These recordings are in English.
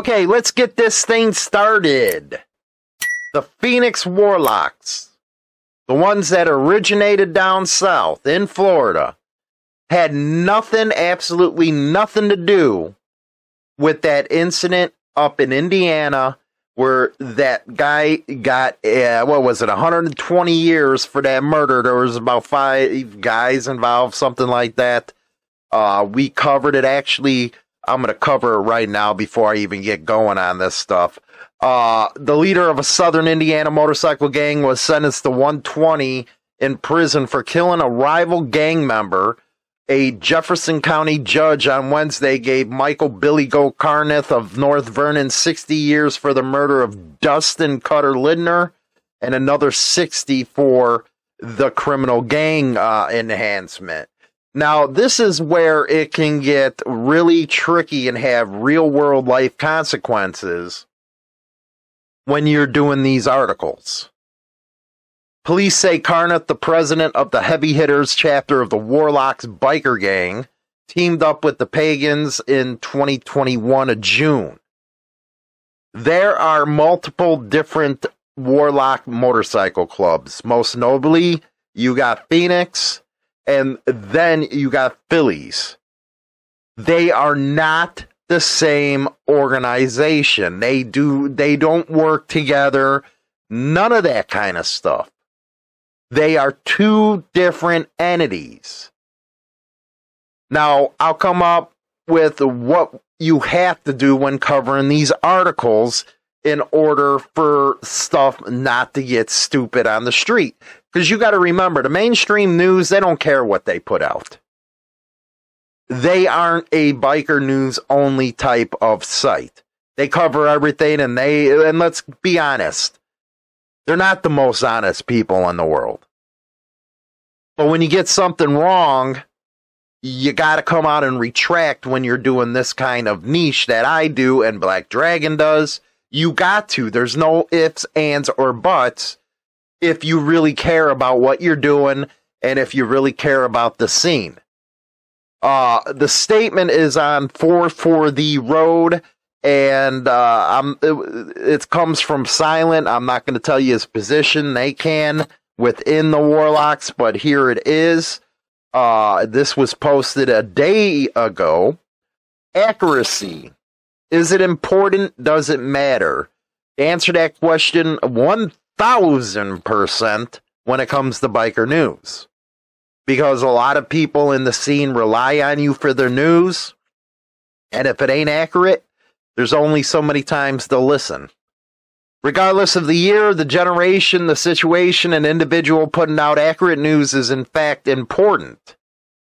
Okay, let's get this thing started. The Phoenix Warlocks, the ones that originated down south in Florida, had nothing, absolutely nothing to do with that incident up in Indiana where that guy got, uh, what was it, 120 years for that murder. There was about five guys involved, something like that. Uh, we covered it actually. I'm going to cover it right now before I even get going on this stuff. Uh, the leader of a southern Indiana motorcycle gang was sentenced to 120 in prison for killing a rival gang member. A Jefferson County judge on Wednesday gave Michael Billy Goat Carneth of North Vernon 60 years for the murder of Dustin Cutter Lindner and another 60 for the criminal gang uh, enhancement. Now, this is where it can get really tricky and have real world life consequences when you're doing these articles. Police say Carneth, the president of the Heavy Hitters chapter of the Warlocks biker gang, teamed up with the Pagans in 2021 of June. There are multiple different Warlock motorcycle clubs. Most notably, you got Phoenix, and then you got Phillies. They are not the same organization. They do they don't work together. None of that kind of stuff. They are two different entities. Now, I'll come up with what you have to do when covering these articles in order for stuff not to get stupid on the street. Because you got to remember, the mainstream news, they don't care what they put out. They aren't a biker news only type of site. They cover everything and they, and let's be honest, they're not the most honest people in the world. But when you get something wrong, you got to come out and retract when you're doing this kind of niche that I do and Black Dragon does. You got to. There's no ifs, ands, or buts if you really care about what you're doing and if you really care about the scene. Uh, the statement is on four for the road and uh, I'm it, it, comes from Silent. I'm not going to tell you his position. They can within the Warlocks, but here it is. Uh, this was posted a day ago. Accuracy. Is it important? Does it matter? Answer that question 1000% when it comes to biker news. Because a lot of people in the scene rely on you for their news. And if it ain't accurate, there's only so many times they'll listen. Regardless of the year, the generation, the situation, an individual putting out accurate news is in fact important.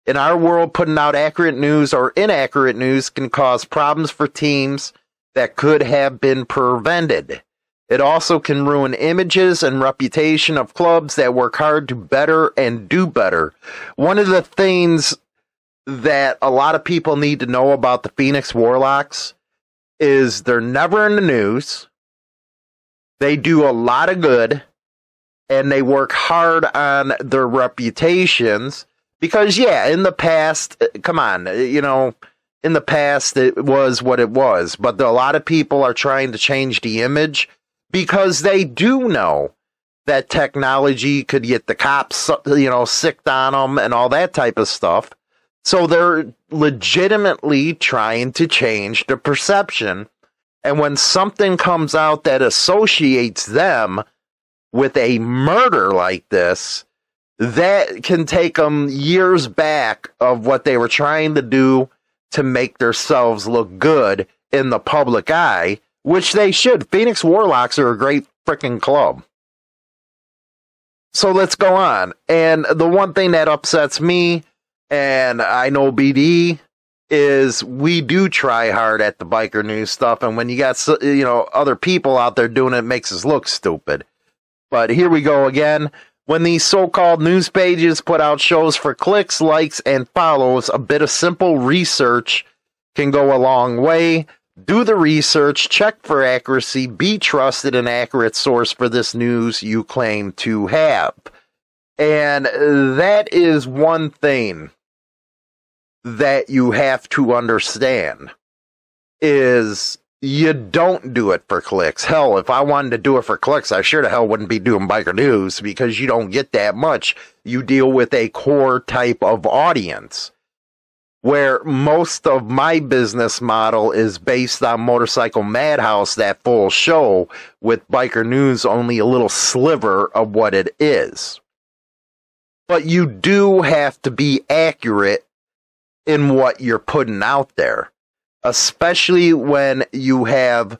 In our world, putting out accurate news or inaccurate news can cause problems for teams that could have been prevented. It also can ruin images and reputation of clubs that work hard to better and do better. One of the things that a lot of people need to know about the Phoenix Warlocks is they're never in the news. They do a lot of good and they work hard on their reputations because yeah, in the past, uh, come on, uh, you know, in the past it was what it was, but a lot of people are trying to change the image because they do know that technology could get the cops, you know, sicked on them and all that type of stuff. So they're legitimately trying to change the perception. And when something comes out that associates them with a murder like this, that can take them years back of what they were trying to do to make themselves look good in the public eye, which they should. Phoenix Warlocks are a great freaking club. so let's go on. And the one thing that upsets me, and I know BD, is we do try hard at the biker news stuff. And when you got, you know, other people out there doing it, it makes us look stupid. But here we go again. When these so called news pages put out shows for clicks, likes, and follows, a bit of simple research can go a long way. Do the research, check for accuracy, be trusted and accurate source for this news you claim to have. And that is one thing that you have to understand is you don't do it for clicks. Hell, if I wanted to do it for clicks, I sure the hell wouldn't be doing biker news because you don't get that much. You deal with a core type of audience where most of my business model is based on Motorcycle Madhouse, that full show with biker news, only a little sliver of what it is. But you do have to be accurate in what you're putting out there especially when you have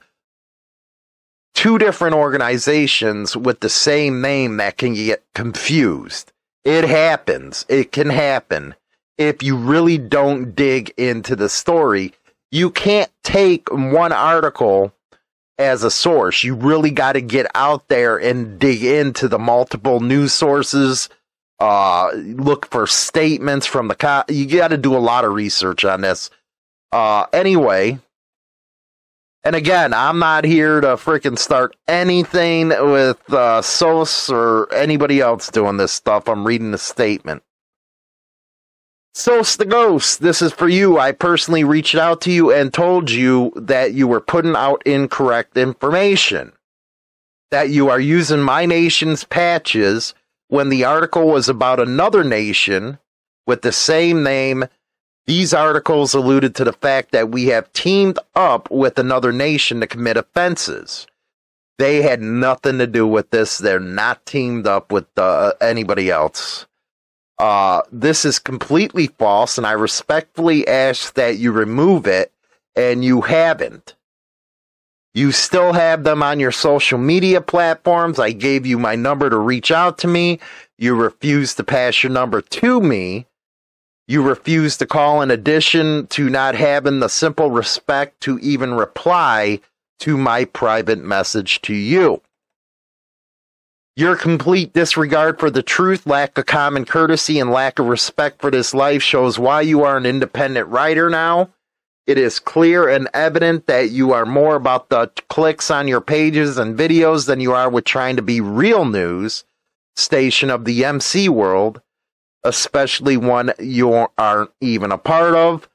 two different organizations with the same name that can get confused. It happens. It can happen. If you really don't dig into the story, you can't take one article as a source. You really got to get out there and dig into the multiple news sources. Uh, look for statements from the co- you got to do a lot of research on this uh, anyway, and again, I'm not here to freaking start anything with uh, Sose or anybody else doing this stuff. I'm reading the statement. Sose the Ghost, this is for you. I personally reached out to you and told you that you were putting out incorrect information. That you are using my nation's patches when the article was about another nation with the same name these articles alluded to the fact that we have teamed up with another nation to commit offenses. They had nothing to do with this. They're not teamed up with uh, anybody else. Uh, this is completely false, and I respectfully ask that you remove it, and you haven't. You still have them on your social media platforms. I gave you my number to reach out to me. You refuse to pass your number to me. You refuse to call in addition to not having the simple respect to even reply to my private message to you. Your complete disregard for the truth, lack of common courtesy, and lack of respect for this life shows why you are an independent writer now. It is clear and evident that you are more about the clicks on your pages and videos than you are with trying to be real news station of the MC world especially one you aren't even a part of.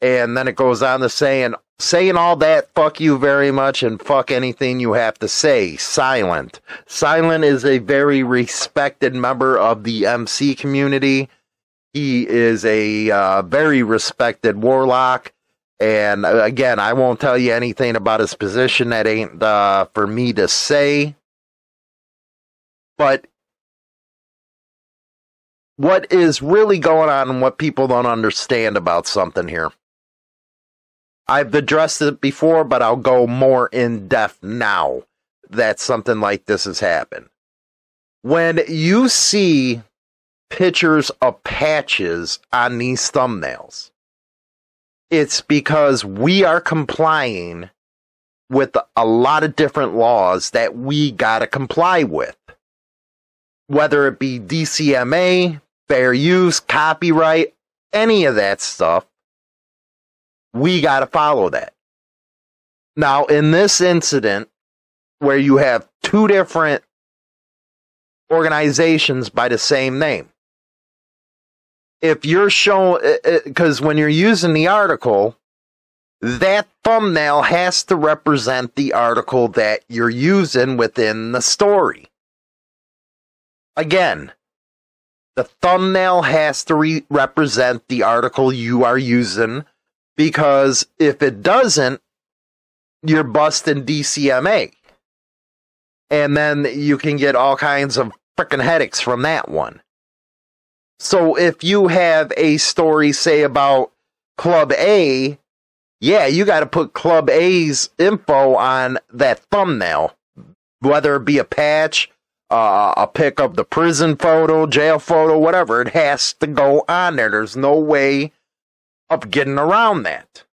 And then it goes on to saying, saying all that, fuck you very much, and fuck anything you have to say. Silent. Silent is a very respected member of the MC community. He is a uh, very respected warlock. And uh, again, I won't tell you anything about his position that ain't uh, for me to say. But what is really going on and what people don't understand about something here. I've addressed it before, but I'll go more in depth now that something like this has happened. When you see pictures of patches on these thumbnails, it's because we are complying with a lot of different laws that we got to comply with. Whether it be DCMA, fair use, copyright, any of that stuff, we got to follow that. Now, in this incident, where you have two different organizations by the same name, if you're showing, because uh, uh, when you're using the article, that thumbnail has to represent the article that you're using within the story. Again, the thumbnail has to re- represent the article you are using because if it doesn't, you're busting DCMA. And then you can get all kinds of freaking headaches from that one. So if you have a story, say, about Club A, yeah, you got to put Club A's info on that thumbnail, whether it be a patch, uh, a pic of the prison photo, jail photo, whatever. It has to go on there. There's no way of getting around that.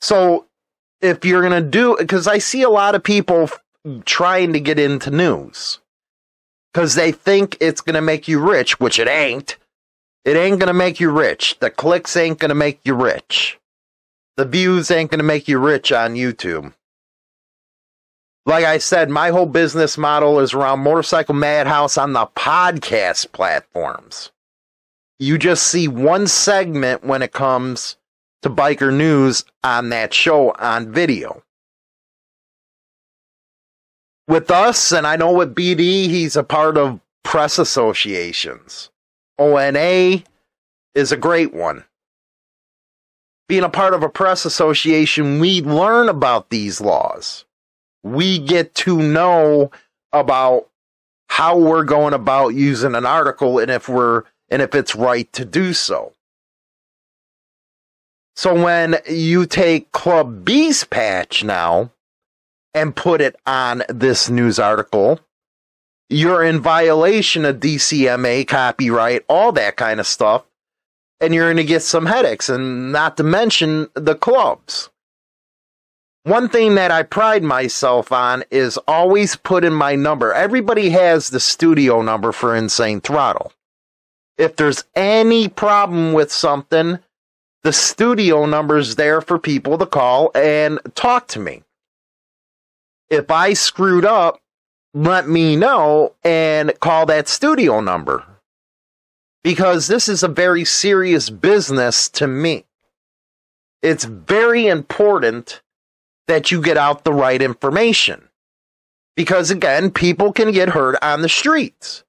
So if you're going to do, because I see a lot of people trying to get into news because they think it's going to make you rich, which it ain't. It ain't going to make you rich. The clicks ain't going to make you rich. The views ain't going to make you rich on YouTube. Like I said, my whole business model is around Motorcycle Madhouse on the podcast platforms. You just see one segment when it comes to biker news on that show on video. With us, and I know with BD, he's a part of press associations. ONA is a great one. Being a part of a press association, we learn about these laws we get to know about how we're going about using an article and if we're and if it's right to do so. So when you take Club B's patch now and put it on this news article, you're in violation of DCMA copyright, all that kind of stuff, and you're going to get some headaches and not to mention the clubs. One thing that I pride myself on is always put in my number. Everybody has the studio number for Insane Throttle. If there's any problem with something, the studio number is there for people to call and talk to me. If I screwed up, let me know and call that studio number. Because this is a very serious business to me. It's very important that you get out the right information. Because again, people can get hurt on the streets.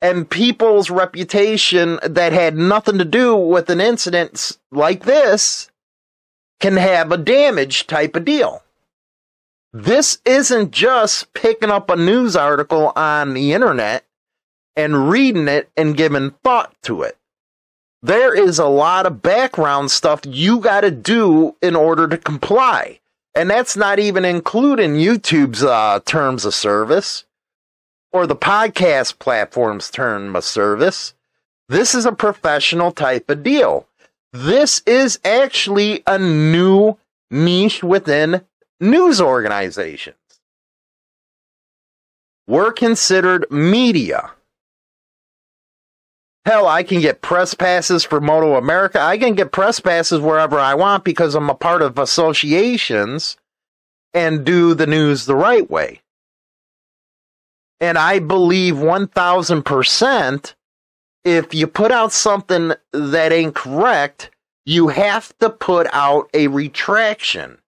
And people's reputation that had nothing to do with an incident like this can have a damage type of deal. This isn't just picking up a news article on the internet and reading it and giving thought to it. There is a lot of background stuff you got to do in order to comply. And that's not even including YouTube's uh, terms of service or the podcast platform's term of service. This is a professional type of deal. This is actually a new niche within news organizations. We're considered media. Hell, I can get press passes for Moto America. I can get press passes wherever I want because I'm a part of associations and do the news the right way. And I believe 1000% if you put out something that ain't correct, you have to put out a retraction.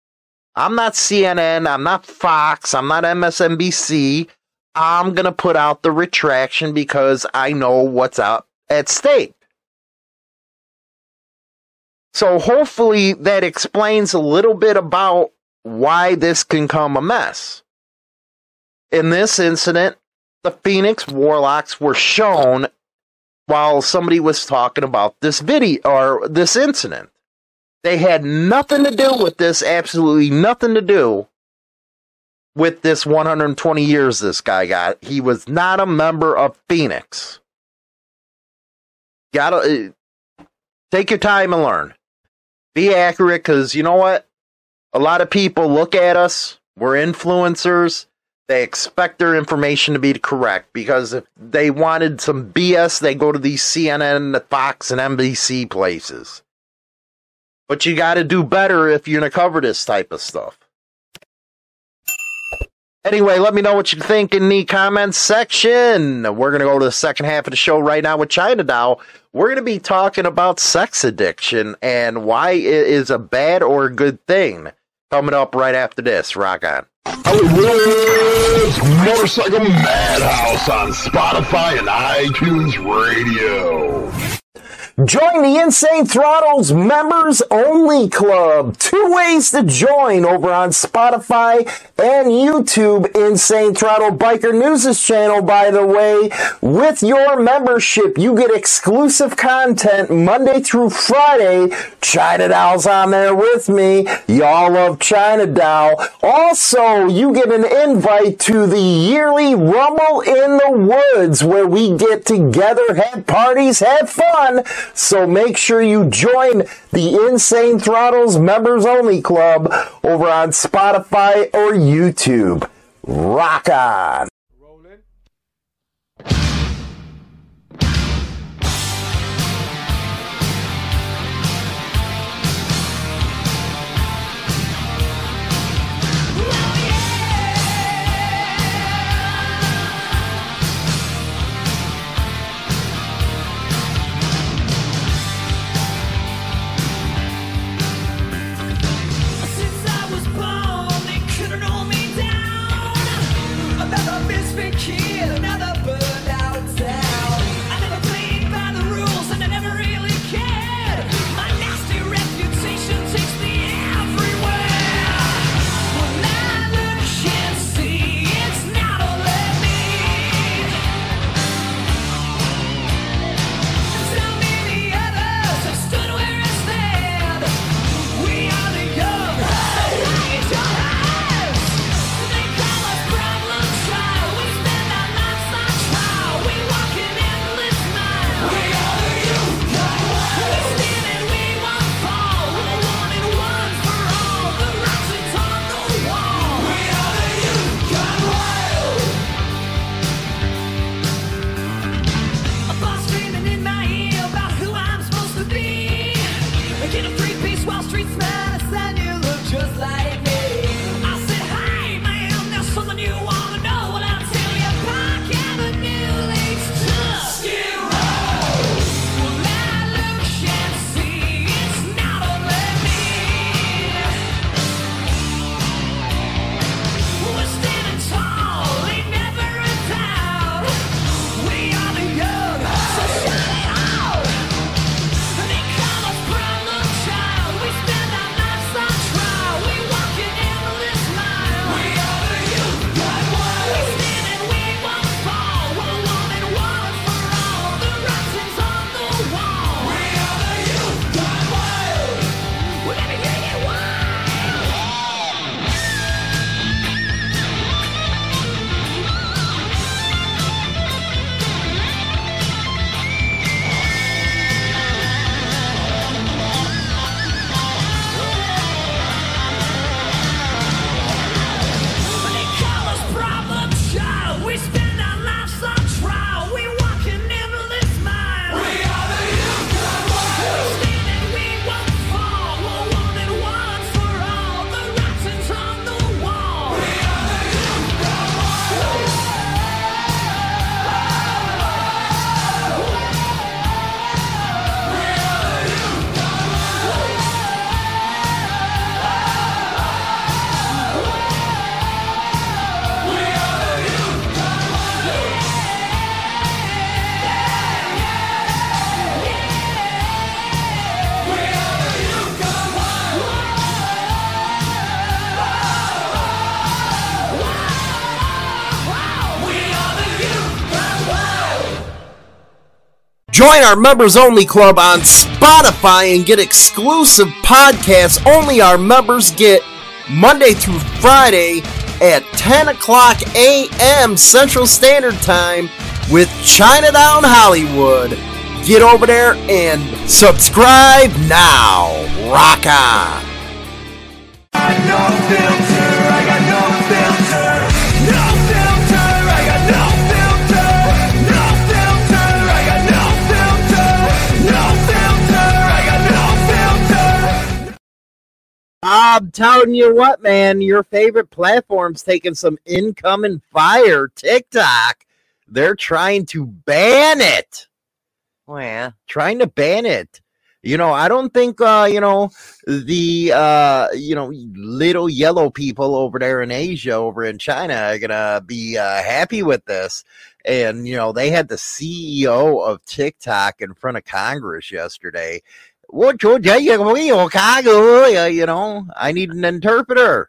I'm not CNN, I'm not Fox, I'm not MSNBC. I'm going to put out the retraction because I know what's up at stake. So hopefully that explains a little bit about why this can come a mess. In this incident, the Phoenix Warlocks were shown while somebody was talking about this video or this incident. They had nothing to do with this, absolutely nothing to do with this 120 years this guy got. He was not a member of Phoenix gotta uh, take your time and learn. Be accurate because you know what? A lot of people look at us, we're influencers. They expect their information to be correct because if they wanted some BS, they go to these CNN, Fox, and NBC places. But you got to do better if you're going to cover this type of stuff. Anyway, let me know what you think in the comments section. We're going to go to the second half of the show right now with China Doll. We're going to be talking about sex addiction and why it is a bad or a good thing. Coming up right after this. Rock on. Hollywood's Motorcycle Madhouse on Spotify and iTunes Radio. Join the Insane Throttles members only club. Two ways to join over on Spotify and YouTube. Insane Throttle Biker News' channel, by the way. With your membership, you get exclusive content Monday through Friday. China Doll's on there with me. Y'all love China Doll. Also, you get an invite to the yearly Rumble in the Woods where we get together, have parties, have fun. So make sure you join the Insane Throttles Members Only Club over on Spotify or YouTube. Rock on! Join our members only club on Spotify and get exclusive podcasts only our members get Monday through Friday at 10 o'clock a.m. Central Standard Time with China Doll Hollywood. Get over there and subscribe now. Rock on. I'm telling you what, man, your favorite platform's taking some incoming fire. TikTok, they're trying to ban it. Oh yeah. Trying to ban it. You know, I don't think uh, you know, the uh, you know, little yellow people over there in Asia, over in China are gonna be uh happy with this. and you know they had the CEO of TikTok in front of Congress yesterday. What you you know? I need an interpreter.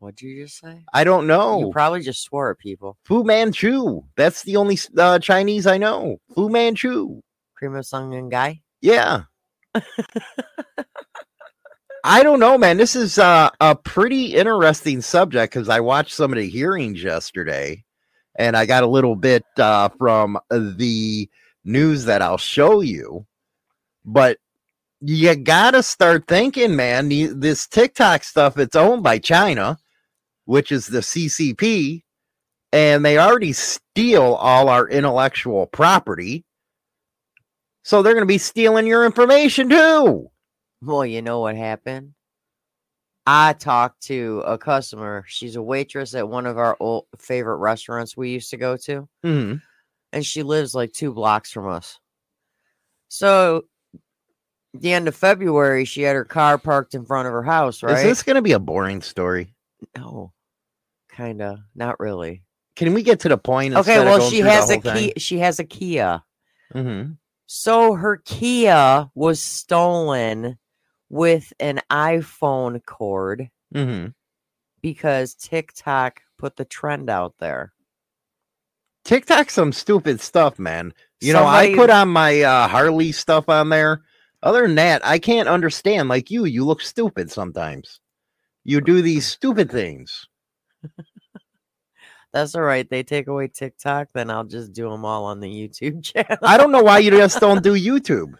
What'd you just say? I don't know. You probably just swore at people. Fu Manchu. That's the only uh, Chinese I know. Fu Manchu. Primo Sung guy. Yeah. I don't know, man. This is uh, a pretty interesting subject because I watched some of the hearings yesterday, and I got a little bit uh, from the news that I'll show you. But you gotta start thinking, man. This TikTok stuff, it's owned by China, which is the CCP, and they already steal all our intellectual property. So they're going to be stealing your information too. Well, you know what happened? I talked to a customer. She's a waitress at one of our old favorite restaurants we used to go to, Mhm. and she lives like two blocks from us. So, the end of February, she had her car parked in front of her house, right? Is this going to be a boring story? no, kind of, not really. Can we get to the point? Okay, well, she has a key. She has a Kia. Mhm. So her Kia was stolen with an iPhone cord Mhm. because TikTok put the trend out there. TikTok's some stupid stuff, man. You know, I put on my uh, Harley stuff on there. Other than that, I can't understand. Like you, you look stupid sometimes. You do these stupid things. That's all right. They take away TikTok, then I'll just do them all on the YouTube channel. I don't know why you just don't do YouTube.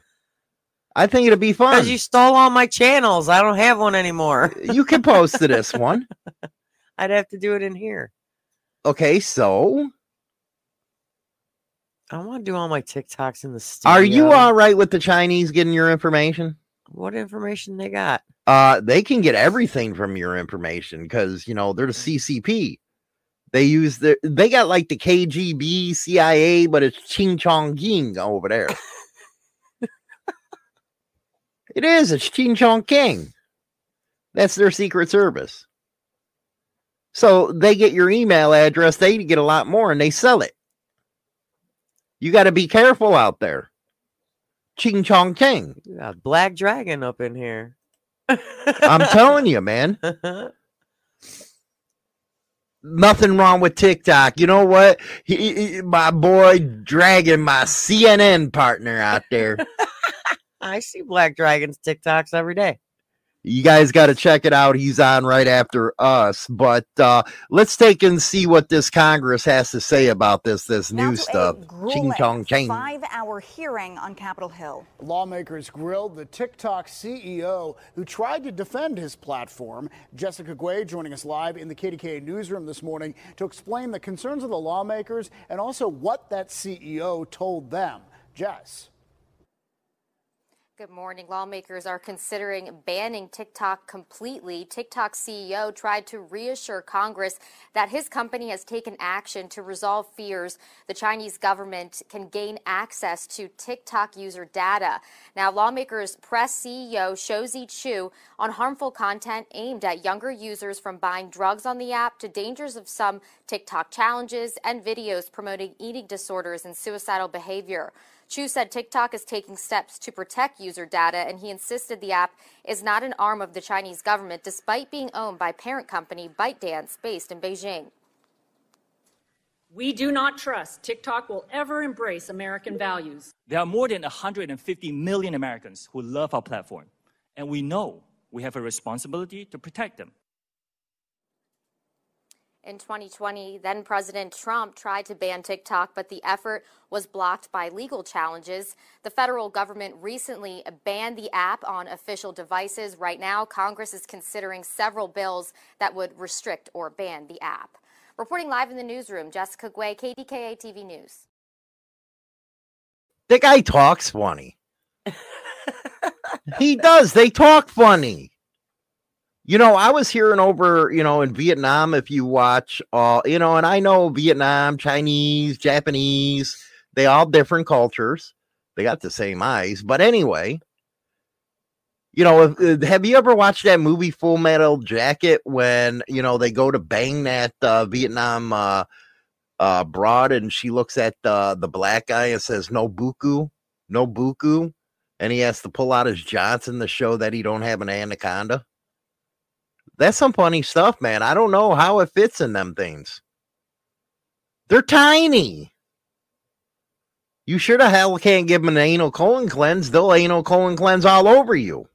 I think it'd be fun. Because you stole all my channels. I don't have one anymore. Uh, you can post to this one. I'd have to do it in here. Okay, so I want to do all my TikToks in the studio. are you all right with the Chinese getting your information? What information they got? uh they can get everything from your information because you know they're the ccp they use the they got like the kgb cia but it's ching chong king over there it is it's ching chong king that's their secret service so they get your email address they get a lot more and they sell it you got to be careful out there ching chong king You got Black Dragon up in here. i'm telling you man nothing wrong with TikTok. You know what? He, he- my boy Dragon, my CNN partner out there. I see Black Dragon's TikToks every day. You guys got to check it out. He's on right after us. But uh, let's take and see what this Congress has to say about this this Now new stuff. Ching chong ching. Five-hour hearing on Capitol Hill. Lawmakers grilled the TikTok CEO who tried to defend his platform. Jessica Guay joining us live in the KDKA newsroom this morning to explain the concerns of the lawmakers and also what that CEO told them. Jess. Good morning. Lawmakers are considering banning TikTok completely. TikTok CEO tried to reassure Congress that his company has taken action to resolve fears the Chinese government can gain access to TikTok user data. Now, lawmakers press CEO Shou Zi Chew on harmful content aimed at younger users from buying drugs on the app to dangers of some TikTok challenges and videos promoting eating disorders and suicidal behavior. Chew said TikTok is taking steps to protect user data, and he insisted the app is not an arm of the Chinese government, despite being owned by parent company ByteDance, based in Beijing. We do not trust TikTok will ever embrace American values. There are more than 150 million Americans who love our platform, and we know we have a responsibility to protect them. In 2020, then President Trump tried to ban TikTok, but the effort was blocked by legal challenges. The federal government recently banned the app on official devices. Right now, Congress is considering several bills that would restrict or ban the app. Reporting live in the newsroom, Jessica Guay, KDKA TV News. The guy talks funny. he does. They talk funny. You know, I was hearing over, you know, in Vietnam, if you watch all, you know, and I know Vietnam, Chinese, Japanese, they all different cultures. They got the same eyes. But anyway, you know, if, uh, have you ever watched that movie Full Metal Jacket when, you know, they go to bang that uh, Vietnam uh, uh broad and she looks at the black guy and says no buku, no buku, and he has to pull out his Johnson to show that he don't have an anaconda. That's some funny stuff, man. I don't know how it fits in them things. They're tiny. You sure the hell can't give them an anal colon cleanse. They'll anal colon cleanse all over you.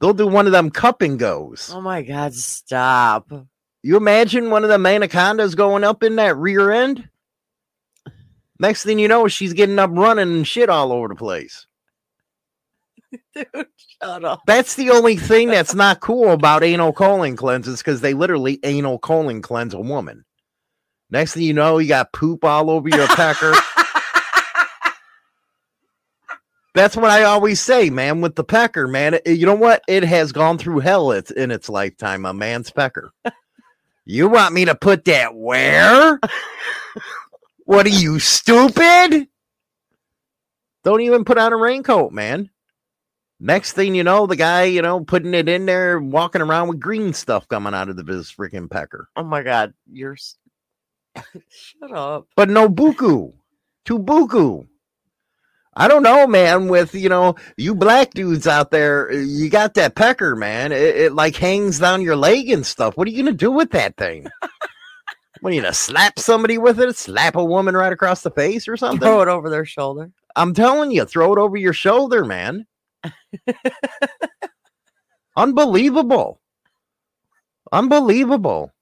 They'll do one of them cup and goes. Oh my god, stop. You imagine one of them anacondas going up in that rear end? Next thing you know, she's getting up running and shit all over the place. Dude, shut up. That's the only thing that's not cool about anal colon cleanses because they literally anal colon cleanse a woman. Next thing you know, you got poop all over your pecker. That's what I always say, man, with the pecker, man. it- you know what? It has gone through hell it's, in its lifetime, a man's pecker. you want me to put that where? what are you, stupid? Don't even put on a raincoat, man. Next thing you know, the guy, you know, putting it in there, walking around with green stuff coming out of the his freaking pecker. Oh my god, you're shut up. But no buku. To buku. I don't know, man. With you know, you black dudes out there, you got that pecker, man. It, it like hangs down your leg and stuff. What are you gonna do with that thing? what are you gonna slap somebody with it? Slap a woman right across the face or something? Throw it over their shoulder. I'm telling you, throw it over your shoulder, man. Unbelievable. Unbelievable.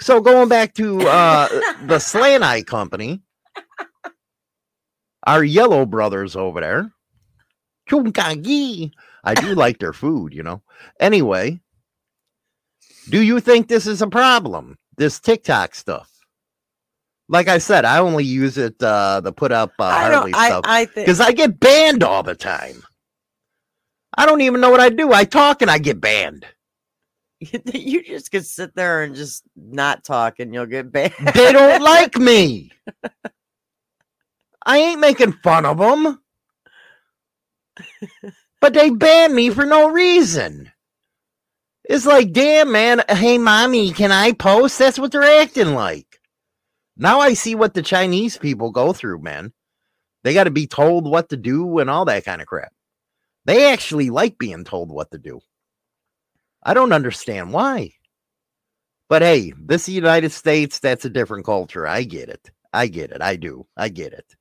So going back to uh the Slant Eye Company, our yellow brothers over there. I do like their food, you know. Anyway, do you think this is a problem? This TikTok stuff? Like I said, I only use it uh to put up uh, I Harley I, stuff I think because I get banned all the time. I don't even know what I do. I talk and I get banned. you just could sit there and just not talk and you'll get banned. They don't like me. I ain't making fun of them. But they ban me for no reason. It's like, damn, man. Hey, mommy, can I post? That's what they're acting like. Now I see what the Chinese people go through, man. They got to be told what to do and all that kind of crap. They actually like being told what to do. I don't understand why. But hey, this is United States, that's a different culture. I get it. I get it. I do. I get it.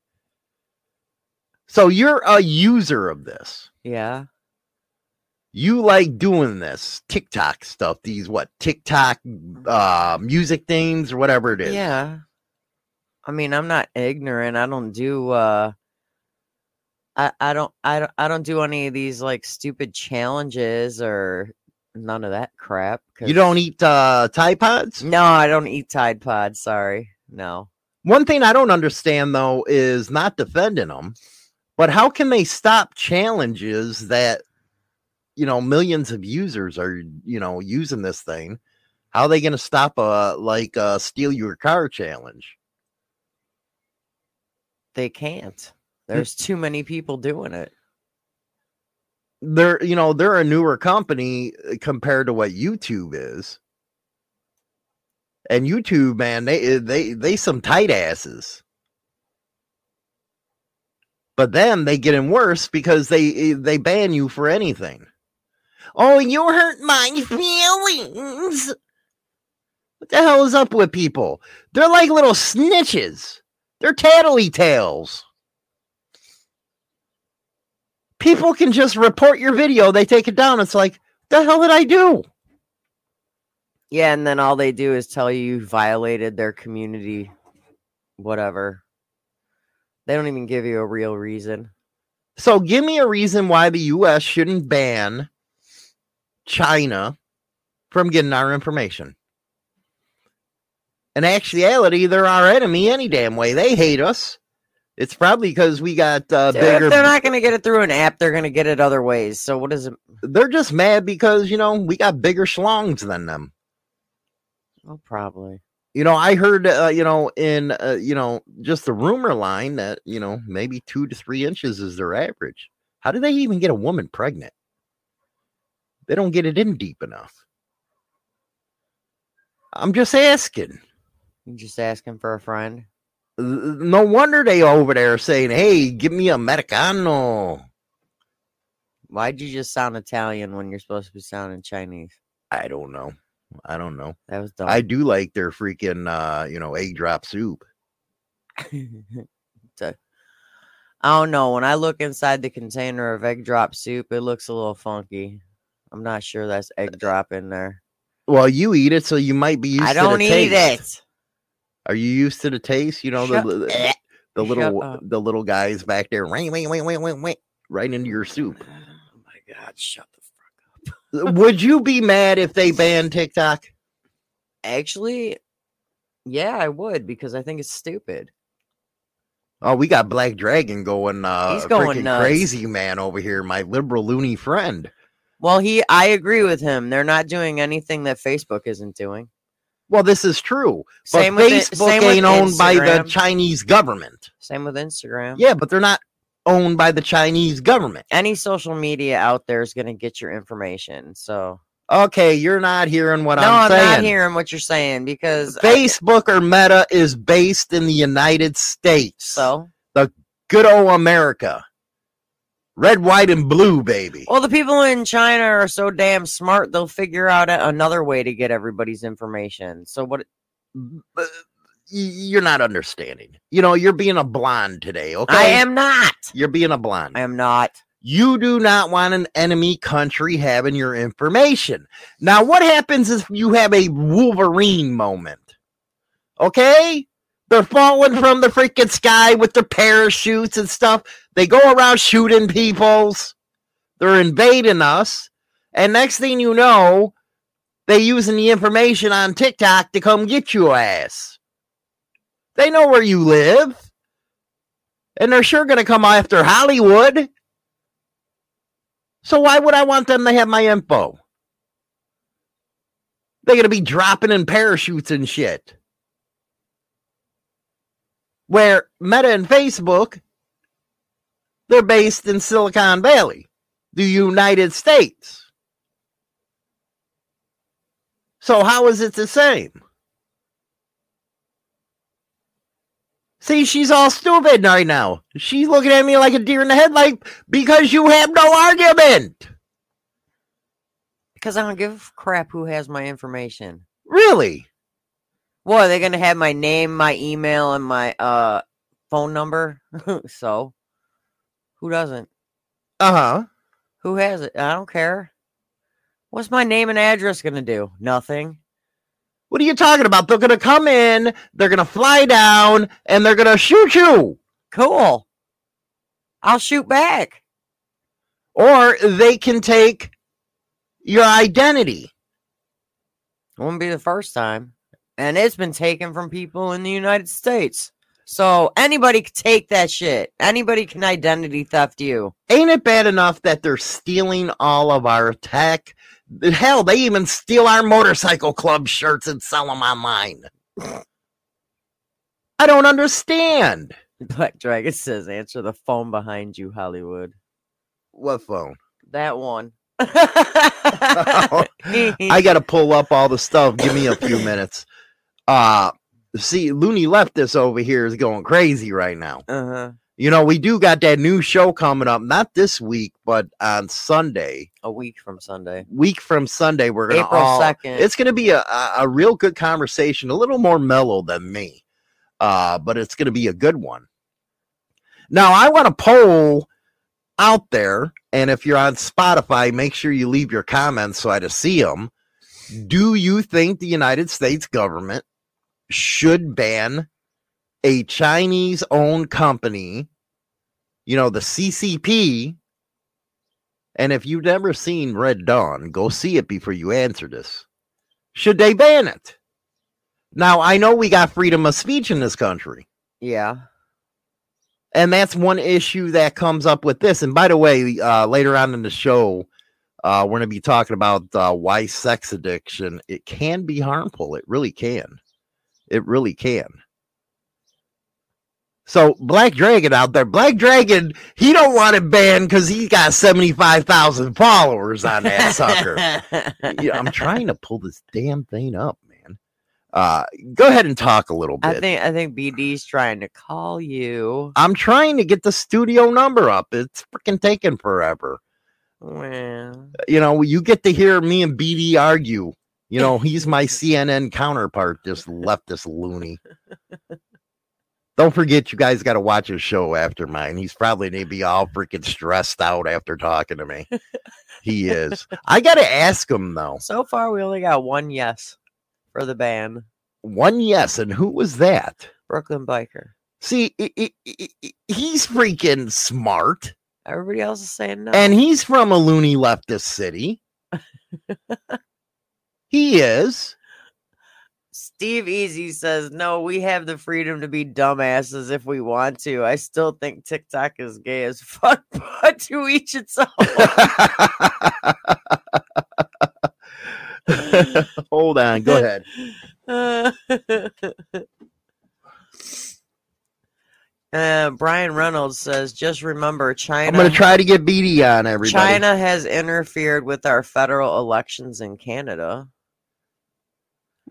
So you're a user of this. yeah. You like doing this TikTok stuff, these what TikTok uh music things or whatever it is. Yeah. I mean, I'm not ignorant. I don't do uh I, I don't I don't I don't do any of these like stupid challenges or none of that crap. You don't eat uh Tide Pods? No, I don't eat Tide Pods. Sorry. No. One thing I don't understand though is not defending them, but how can they stop challenges that you know millions of users are you know using this thing? How are they going to stop a like a steal your car challenge? They can't. There's too many people doing it. They're you know they're a newer company uh, compared to what YouTube is. And YouTube, man, they they they some tight asses. But then they get in worse because they eh, they ban you for anything. Oh, you hurt my feelings. What the hell is up with people? They're like little snitches. They're tattly tales. People can just report your video, they take it down. It's like, the hell did I do? Yeah, and then all they do is tell you you violated their community whatever. They don't even give you a real reason. So give me a reason why the US shouldn't ban China from getting our information. In actuality, they're our enemy any damn way. They hate us. It's probably because we got uh, Dude, bigger. if they're not going to get it through an app, they're going to get it other ways. So what is it? they're just mad because you know we got bigger schlongs than them. Oh, probably. You know, I heard uh, you know in uh, you know just the rumor line that you know maybe two to three inches is their average. How do they even get a woman pregnant? They don't get it in deep enough. I'm just asking. You just asking for a friend. No wonder they over there saying, "Hey, give me a Americano." Why'd you just sound Italian when you're supposed to be sounding Chinese? I don't know. I don't know. That was dumb. I do like their freaking, uh, you know, egg drop soup. So- I don't know. When I look inside the container of egg drop soup, it looks a little funky. I'm not sure that's egg drop in there. Well, you eat it, so you might be used I don't eat taste. it. Are you used to the taste? You know Shut- the the, Eh. the little up. the little guys back there, wait, wait, wait, wait, wait, wait, right into your soup. Oh my god, shut the fuck up. Would you be mad if they banned TikTok? Actually, yeah, I would because I think it's stupid. Oh, we got Black Dragon going uh He's going crazy man over here, my liberal loony friend. Well, he I agree with him. They're not doing anything that Facebook isn't doing. Well, this is true. But Same with it- Facebook same with ain't owned by the Chinese government. Same with Instagram. Yeah, but they're not owned by the Chinese government. Any social media out there is going to get your information. So Okay, you're not hearing what no, I'm, saying. No, I'm, not hearing what you're saying because uh, Facebook or Meta is based in the United States. so the good old America. Red, white, and blue, baby. well, the people in China are so damn smart. They'll figure out another way to get everybody's information. So what? But You're not understanding. You know, you're being a blonde today, okay? I am not. You're being a blonde. I am not. You do not want an enemy country having your information. Now, what happens if you have a Wolverine moment? Okay? They're falling from the freaking sky with their parachutes and stuff. They go around shooting peoples. They're invading us. And next thing you know, they using the information on TikTok to come get your ass. They know where you live. And they're sure going to come after Hollywood. So why would I want them to have my info? They're going to be dropping in parachutes and shit. Where Meta and Facebook, they're based in Silicon Valley, the United States. So how is it the same? See, she's all stupid right now. She's looking at me like a deer in the headlight because you have no argument. Because I don't give a crap who has my information. Really? What are they gonna have my name, my email, and my uh phone number? so who doesn't? Uh huh. Who has it? I don't care. What's my name and address gonna do? Nothing. What are you talking about? They're going to come in, they're going to fly down, and they're going to shoot you. Cool. I'll shoot back. Or they can take your identity. It Won't be the first time. And it's been taken from people in the United States. So anybody can take that shit. Anybody can identity theft you. Ain't it bad enough that they're stealing all of our tech? Hell, they even steal our motorcycle club shirts and sell them online. I don't understand. Black Dragon says, answer the phone behind you, Hollywood. What phone? That one. I got to pull up all the stuff. Give me a few minutes. Uh see, Looney left this over here is going crazy right now. uh-huh. You know, we do got that new show coming up, not this week, but on Sunday. A week from Sunday. Week from Sunday, we're gonna April all, 2nd. It's gonna be a, a a real good conversation, a little more mellow than me, uh, but it's gonna be a good one. Now, I want to poll out there, and if you're on Spotify, make sure you leave your comments so I to see them. Do you think the United States government should ban a Chinese owned company, you know, the CCP? And if you've never seen Red Dawn, go see it before you answer this. Should they ban it? Now, I know we got freedom of speech in this country. Yeah. And that's one issue that comes up with this. And by the way, uh, later on in the show, uh, we're going to be talking about uh, why sex addiction it can be harmful. It really can. It really can. So Black Dragon out there, Black Dragon, he don't want it banned because he's got seventy five thousand followers on that sucker. yeah, I'm trying to pull this damn thing up, man. Uh, go ahead and talk a little bit. I think I think BD's trying to call you. I'm trying to get the studio number up. It's freaking taking forever. Well, You know, you get to hear me and BD argue. You know, he's my CNN counterpart, this leftist loony. Don't forget, you guys got to watch his show after mine. He's probably going to be all freaking stressed out after talking to me. He is. I got to ask him, though. so far we only got one yes for the ban. One yes, and who was that? Brooklyn Biker. See, i- i- i- i- he's freaking smart, Everybody else is saying no. and he's from a loony leftist city. he is. Steve Easy says, No, we have the freedom to be dumbasses if we want to. I still think TikTok is gay as fuck, but to each its own. Hold on, go ahead. uh, Brian Reynolds says, Just remember, China. I'm going to try to get BD on everybody. China has interfered with our federal elections in Canada.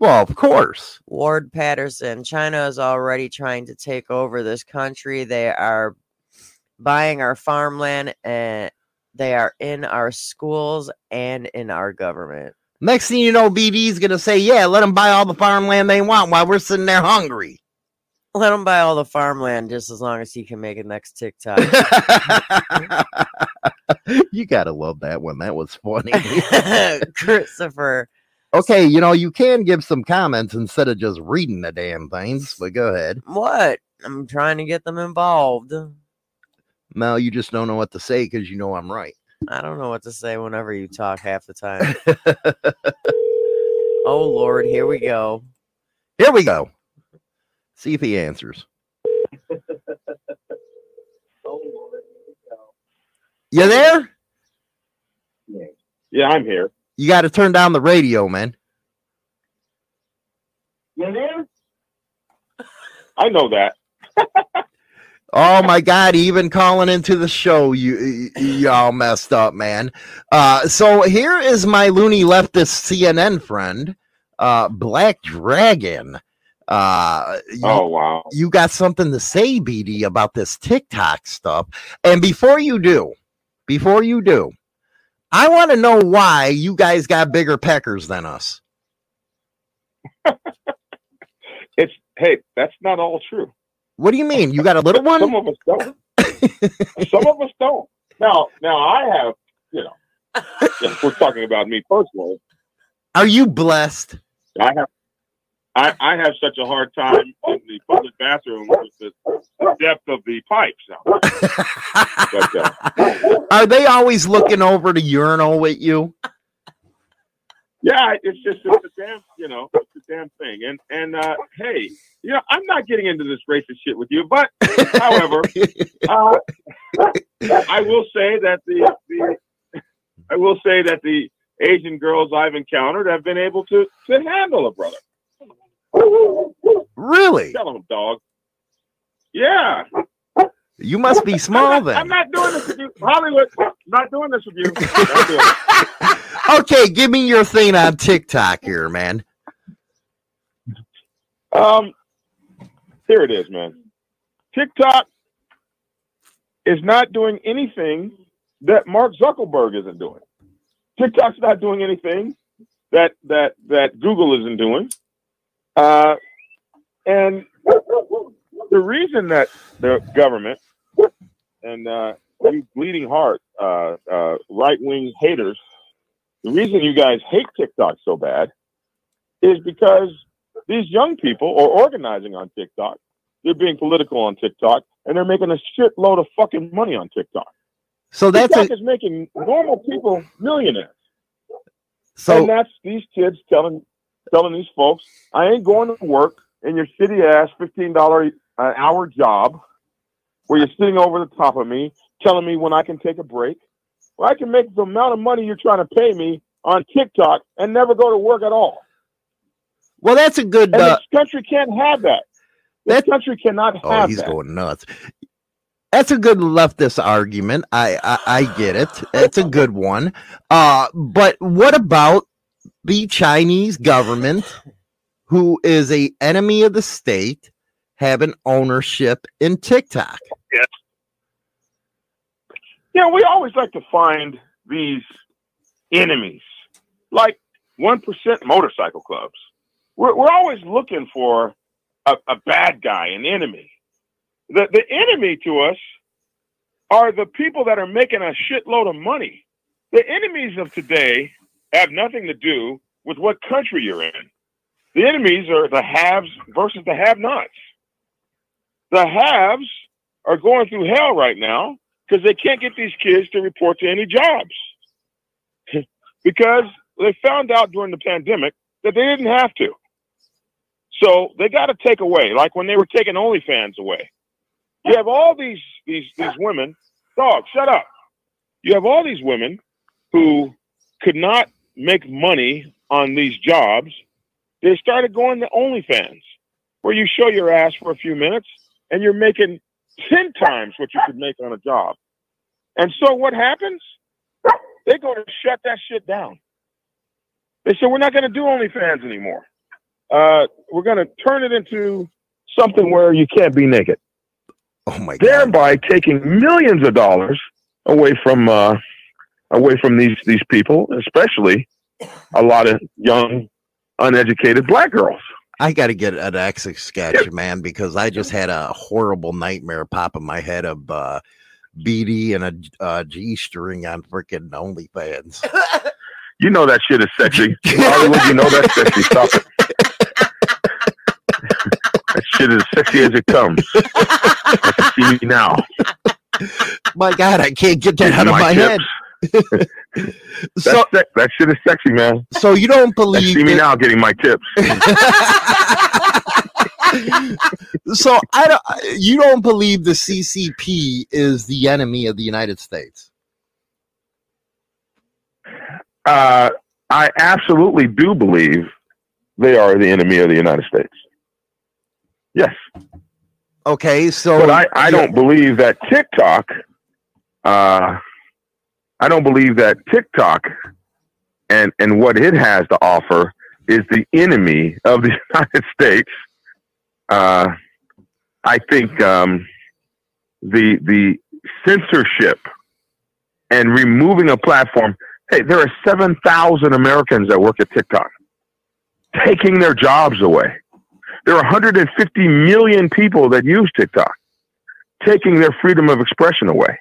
Well, of course. Ward Patterson, China is already trying to take over this country. They are buying our farmland and they are in our schools and in our government. Next thing you know, BD's going to say, yeah, let them buy all the farmland they want while we're sitting there hungry. Let him buy all the farmland just as long as he can make it next TikTok. you got to love that one. That was funny. Christopher, okay, you know, you can give some comments instead of just reading the damn things, but go ahead. what? I'm trying to get them involved. No, you just don't know what to say because you know I'm right. I don't know what to say whenever you talk half the time. oh Lord, here we go. Here we go. See if he answers. Oh, Lord, you there? Yeah, I'm here. You got to turn down the radio, man. You there? I know that. Oh my God! Even calling into the show, you you, you all messed up, man. Uh, so here is my loony leftist CNN friend, uh, Black Dragon. Uh, you, Oh wow. you got something to say, BD, about this TikTok stuff. And before you do, before you do, I want to know why you guys got bigger peckers than us. It's hey, that's not all true. What do you mean? You got a little one? Some of us don't. Some of us don't. Now, now I have, you know, we're talking about me personally. Are you blessed? I have, I, I have such a hard time in the public bathroom with the depth of the pipes. But, uh, Are they always looking over the urinal at you? yeah, it's just it's a damn, you know, it's a damn thing. And and uh, hey, you know, I'm not getting into this racist shit with you, but however, uh, I will say that the, the I will say that the Asian girls I've encountered have been able to to handle a brother. Really? Tell him, dog. Yeah. You must be small then. I'm not doing this with you, Hollywood. Not doing this with you. Okay, give me your thing on TikTok here, man. Um, here it is, man. TikTok is not doing anything that Mark Zuckerberg isn't doing. TikTok's not doing anything that that that Google isn't doing. Uh, and the reason that the government and uh, you bleeding heart, uh, uh, right wing haters, the reason you guys hate TikTok so bad is because these young people are organizing on TikTok. They're being political on TikTok, and they're making a shitload of fucking money on TikTok. So that's TikTok a, is making normal people millionaires. so and that's these kids telling telling these folks, I ain't going to work in your shitty ass fifteen dollar an hour job where you're sitting over the top of me, telling me when I can take a break. Well, I can make the amount of money you're trying to pay me on TikTok and never go to work at all. well, that's a good. And Uh, this country can't have that. This That- country cannot oh, have he's that. going nuts. That's a good leftist argument. I, I I get it. That's a good one. Uh, but what about the Chinese government who is a enemy of the state have an ownership in TikTok. Yes. Yeah, we always like to find these enemies, like one percent motorcycle clubs. We're we're always looking for a, a bad guy, an enemy. The the enemy to us are the people that are making a shitload of money. The enemies of today have nothing to do with what country you're in. The enemies are the haves versus the have-nots. The haves are going through hell right now because they can't get these kids to report to any jobs because they found out during the pandemic that they didn't have to. So they got to take away, like when they were taking OnlyFans away. You have all these these these women. Dog, shut up. You have all these women who could not make money on these jobs. They started going to OnlyFans, where you show your ass for a few minutes and you're making ten times what you could make on a job. And so what happens? They're going to shut that shit down. They said we're not going to do OnlyFans anymore. Uh, we're going to turn it into something where you can't be naked. Oh my god. Thereby taking millions of dollars away from uh, away from these these people, especially a lot of young, uneducated black girls. I got to get an exit sketch, man, because I just had a horrible nightmare pop in my head of uh, BD and a uh, G string on freaking OnlyFans. You know that shit is sexy. Hollywood, you know that's sexy. Stop it. that shit is sexy as it comes. I can see me now. my God, I can't get that out of my, head. so, That, that shit is sexy, man. so you don't I believe see me that- now getting my tips. so I don't. You don't believe the CCP is the enemy of the United States? Uh, I absolutely do believe they are the enemy of the United States. Yes. Okay, so but I, I don't believe that TikTok. Uh, I don't believe that TikTok and and what it has to offer is the enemy of the United States. Uh, I think um, the the censorship and removing a platform. Hey, there are seven thousand Americans that work at TikTok, taking their jobs away. There are 150 million people that use TikTok, taking their freedom of expression away.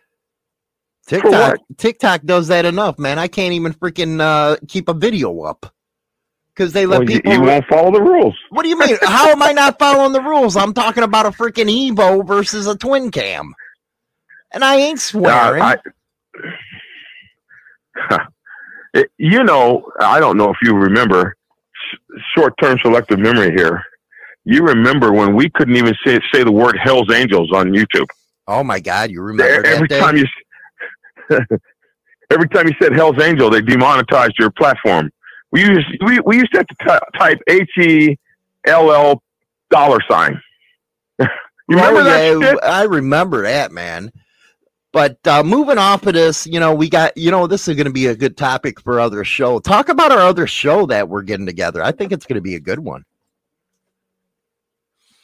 TikTok TikTok does that enough, man. I can't even freaking uh, keep a video up because they let Well, people. you won't follow the rules. What do you mean? How am I not following the rules? I'm talking about a freaking Evo versus a twin cam, and I ain't swearing. Uh, I, It- you know, I don't know if you remember sh- short-term selective memory here. You remember when we couldn't even say say the word Hell's Angels on YouTube. oh my God, you remember every that day? time you every time you said Hell's Angel, they demonetized your platform. We used we, we used to have to ty- type H E L L dollar sign. you remember Oh, that yeah? I remember that, man. But uh, moving off of this, you know, we got, you know, this is going to be a good topic for other show. Talk about our other show that we're getting together. I think it's going to be a good one.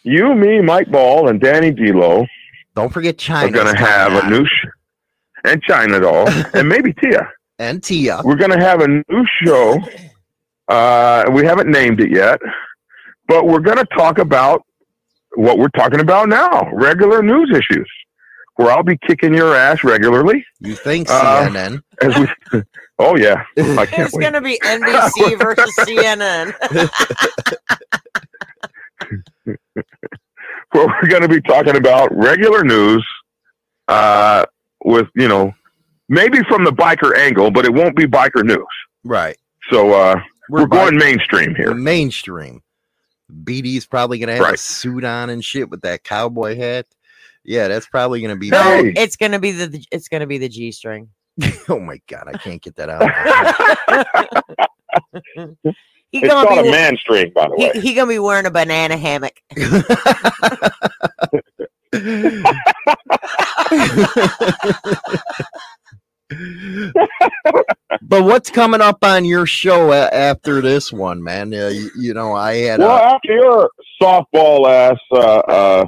You, me, Mike Ball, and Danny D'Lo Don't forget China. We're going to have a new and China Doll and maybe Tia. and Tia. We're going to have a new show. Uh, we haven't named it yet, but we're going to talk about what we're talking about now: regular news issues. Where I'll be kicking your ass regularly. You think Uh, CNN? As we, oh yeah, I can't It's going to be NBC versus CNN. Where we're going to be talking about regular news, uh, with you know, maybe from the biker angle, but it won't be biker news. Right. So uh, we're, We're going mainstream here. Mainstream. BD's probably going to have a suit on and shit with that cowboy hat. Yeah, that's probably going to be. Hey. it's going to be the it's going to be the G string. oh my God, I can't get that out. of my head. He It's gonna called be a man string, by the way. he, he gonna be wearing a banana hammock. But what's coming up on your show a- after this one, man? Uh, you, you know, I had Well, uh, after your softball ass, uh, uh,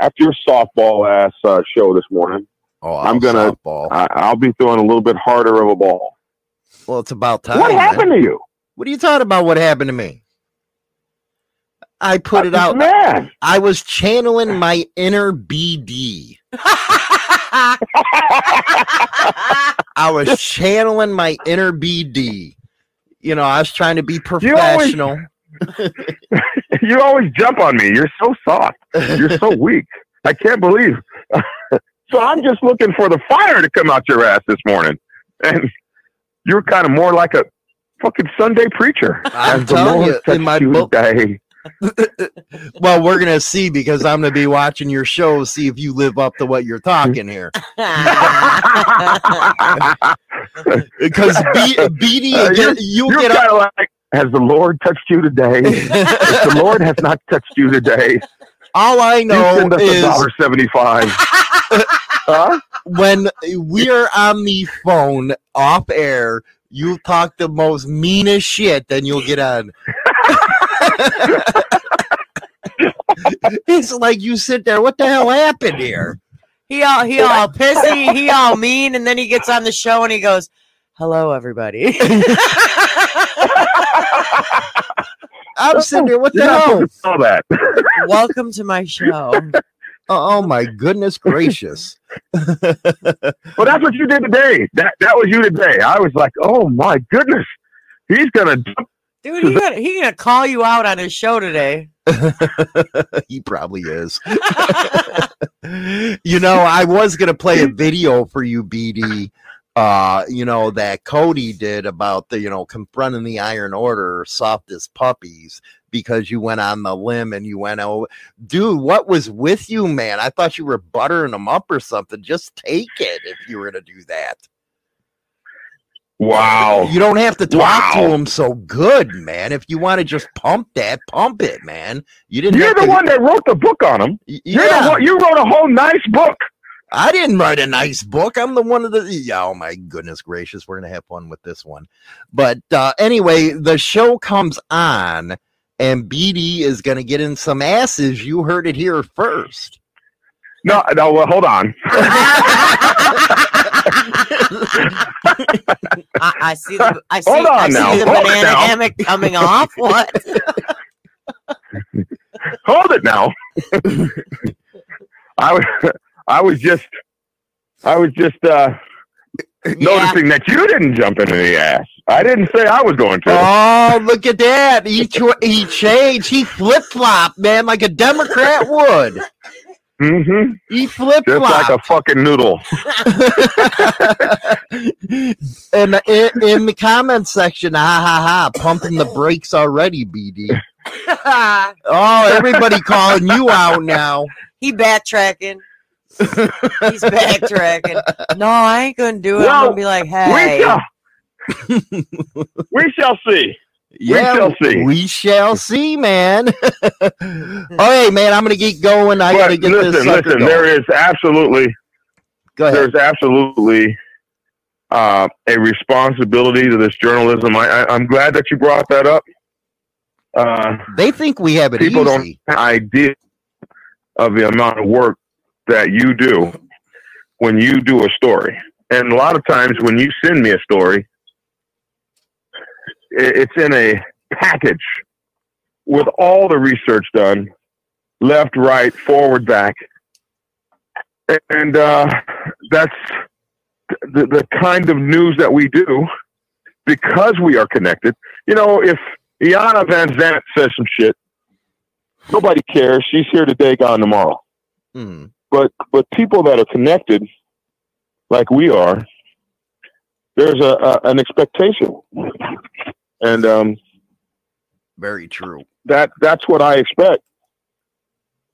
after your softball ass uh, show this morning, oh, I'm gonna, softball. I, I'll be throwing a little bit harder of a ball. well, it's about time. what man. happened to you, What are you talking about? What happened to me? I put it out. man? I was channeling my inner BD. I was channeling my inner BD. You know, I was trying to be You always- professional. you always jump on me. You're so soft. You're so weak. I can't believe. so I'm just looking for the fire to come out your ass this morning, and you're kind of more like a fucking Sunday preacher. I'm telling you, in my book- today. well, we're gonna see because I'm gonna be watching your show, see if you live up to what you're talking here. Because B- BD, Uh, you're you you're get up. like, has the Lord touched you today? if the Lord has not touched you today, All I you know send us is dollar seventy-five. huh? when we are on the phone off air, you talk the most meanest shit, then you'll get on. It's like you sit there. What the hell happened here? he all he all pissy, he all mean, and then he gets on the show and he goes, "Hello, everybody." I'm sitting there. What the hell? supposed to know that. Welcome to my show. Oh, oh my goodness gracious! Well, that's what you did today. That that was you today. I was like, oh my goodness, he's gonna. jump. Dude, he gonna, he gonna call you out on his show today. he probably is. you know, I was gonna play a video for you, BD. Uh, you know that Cody did about the you know confronting the Iron Order, soft as puppies, because you went on the limb and you went over. Dude, what was with you, man? I thought you were buttering them up or something. Just take it if you were gonna do that. Wow. You don't have to talk to Wow. him so good, man. If you want to just pump that, pump it, man. You didn't. You're the to, one that wrote the book on him. Y- You're yeah. the one, you wrote a whole nice book. I didn't write a nice book. I'm the one of the. Oh my goodness gracious, we're gonna have fun with this one. But uh, anyway, the show comes on, and BD is gonna get in some asses. You heard it here first. No, no. Well, hold on. I, I see the I see, Hold on I see now, the hold banana now. hammock coming off. What? hold it now. I was, I was just, I was just uh, noticing that you didn't jump into the ass. I didn't say I was going to. Oh, look at that! He he changed. He flip flopped, man, like a Democrat would. Hmm He flip Just like a fucking noodle. and in, in the comment section, ha ha ha, pumping the brakes already, BD. Oh, everybody calling you out now. he backtracking. He's backtracking. No, I ain't gonna do it. I'm gonna be like, hey. We shall. we shall see. Yeah, shall see. We shall see, man. okay, man, I'm gonna get going. I But gotta get this. listen, sucker listen. going. There is absolutely, Go ahead. there's absolutely uh, a responsibility to this journalism. I, I, I'm glad that you brought that up. Uh, They think we have it people don't easy. have an idea of the amount of work that you do when you do a story. And a lot of times when you send me a story, it's in a package with all the research done, left, right, forward, back. And uh, that's the, the kind of news that we do because we are connected. You know, if Iana Van Zant says some shit, nobody cares. She's here today, gone tomorrow. Hmm. But but people that are connected, like we are, there's a, a an expectation, and um, Very true. that that's what I expect,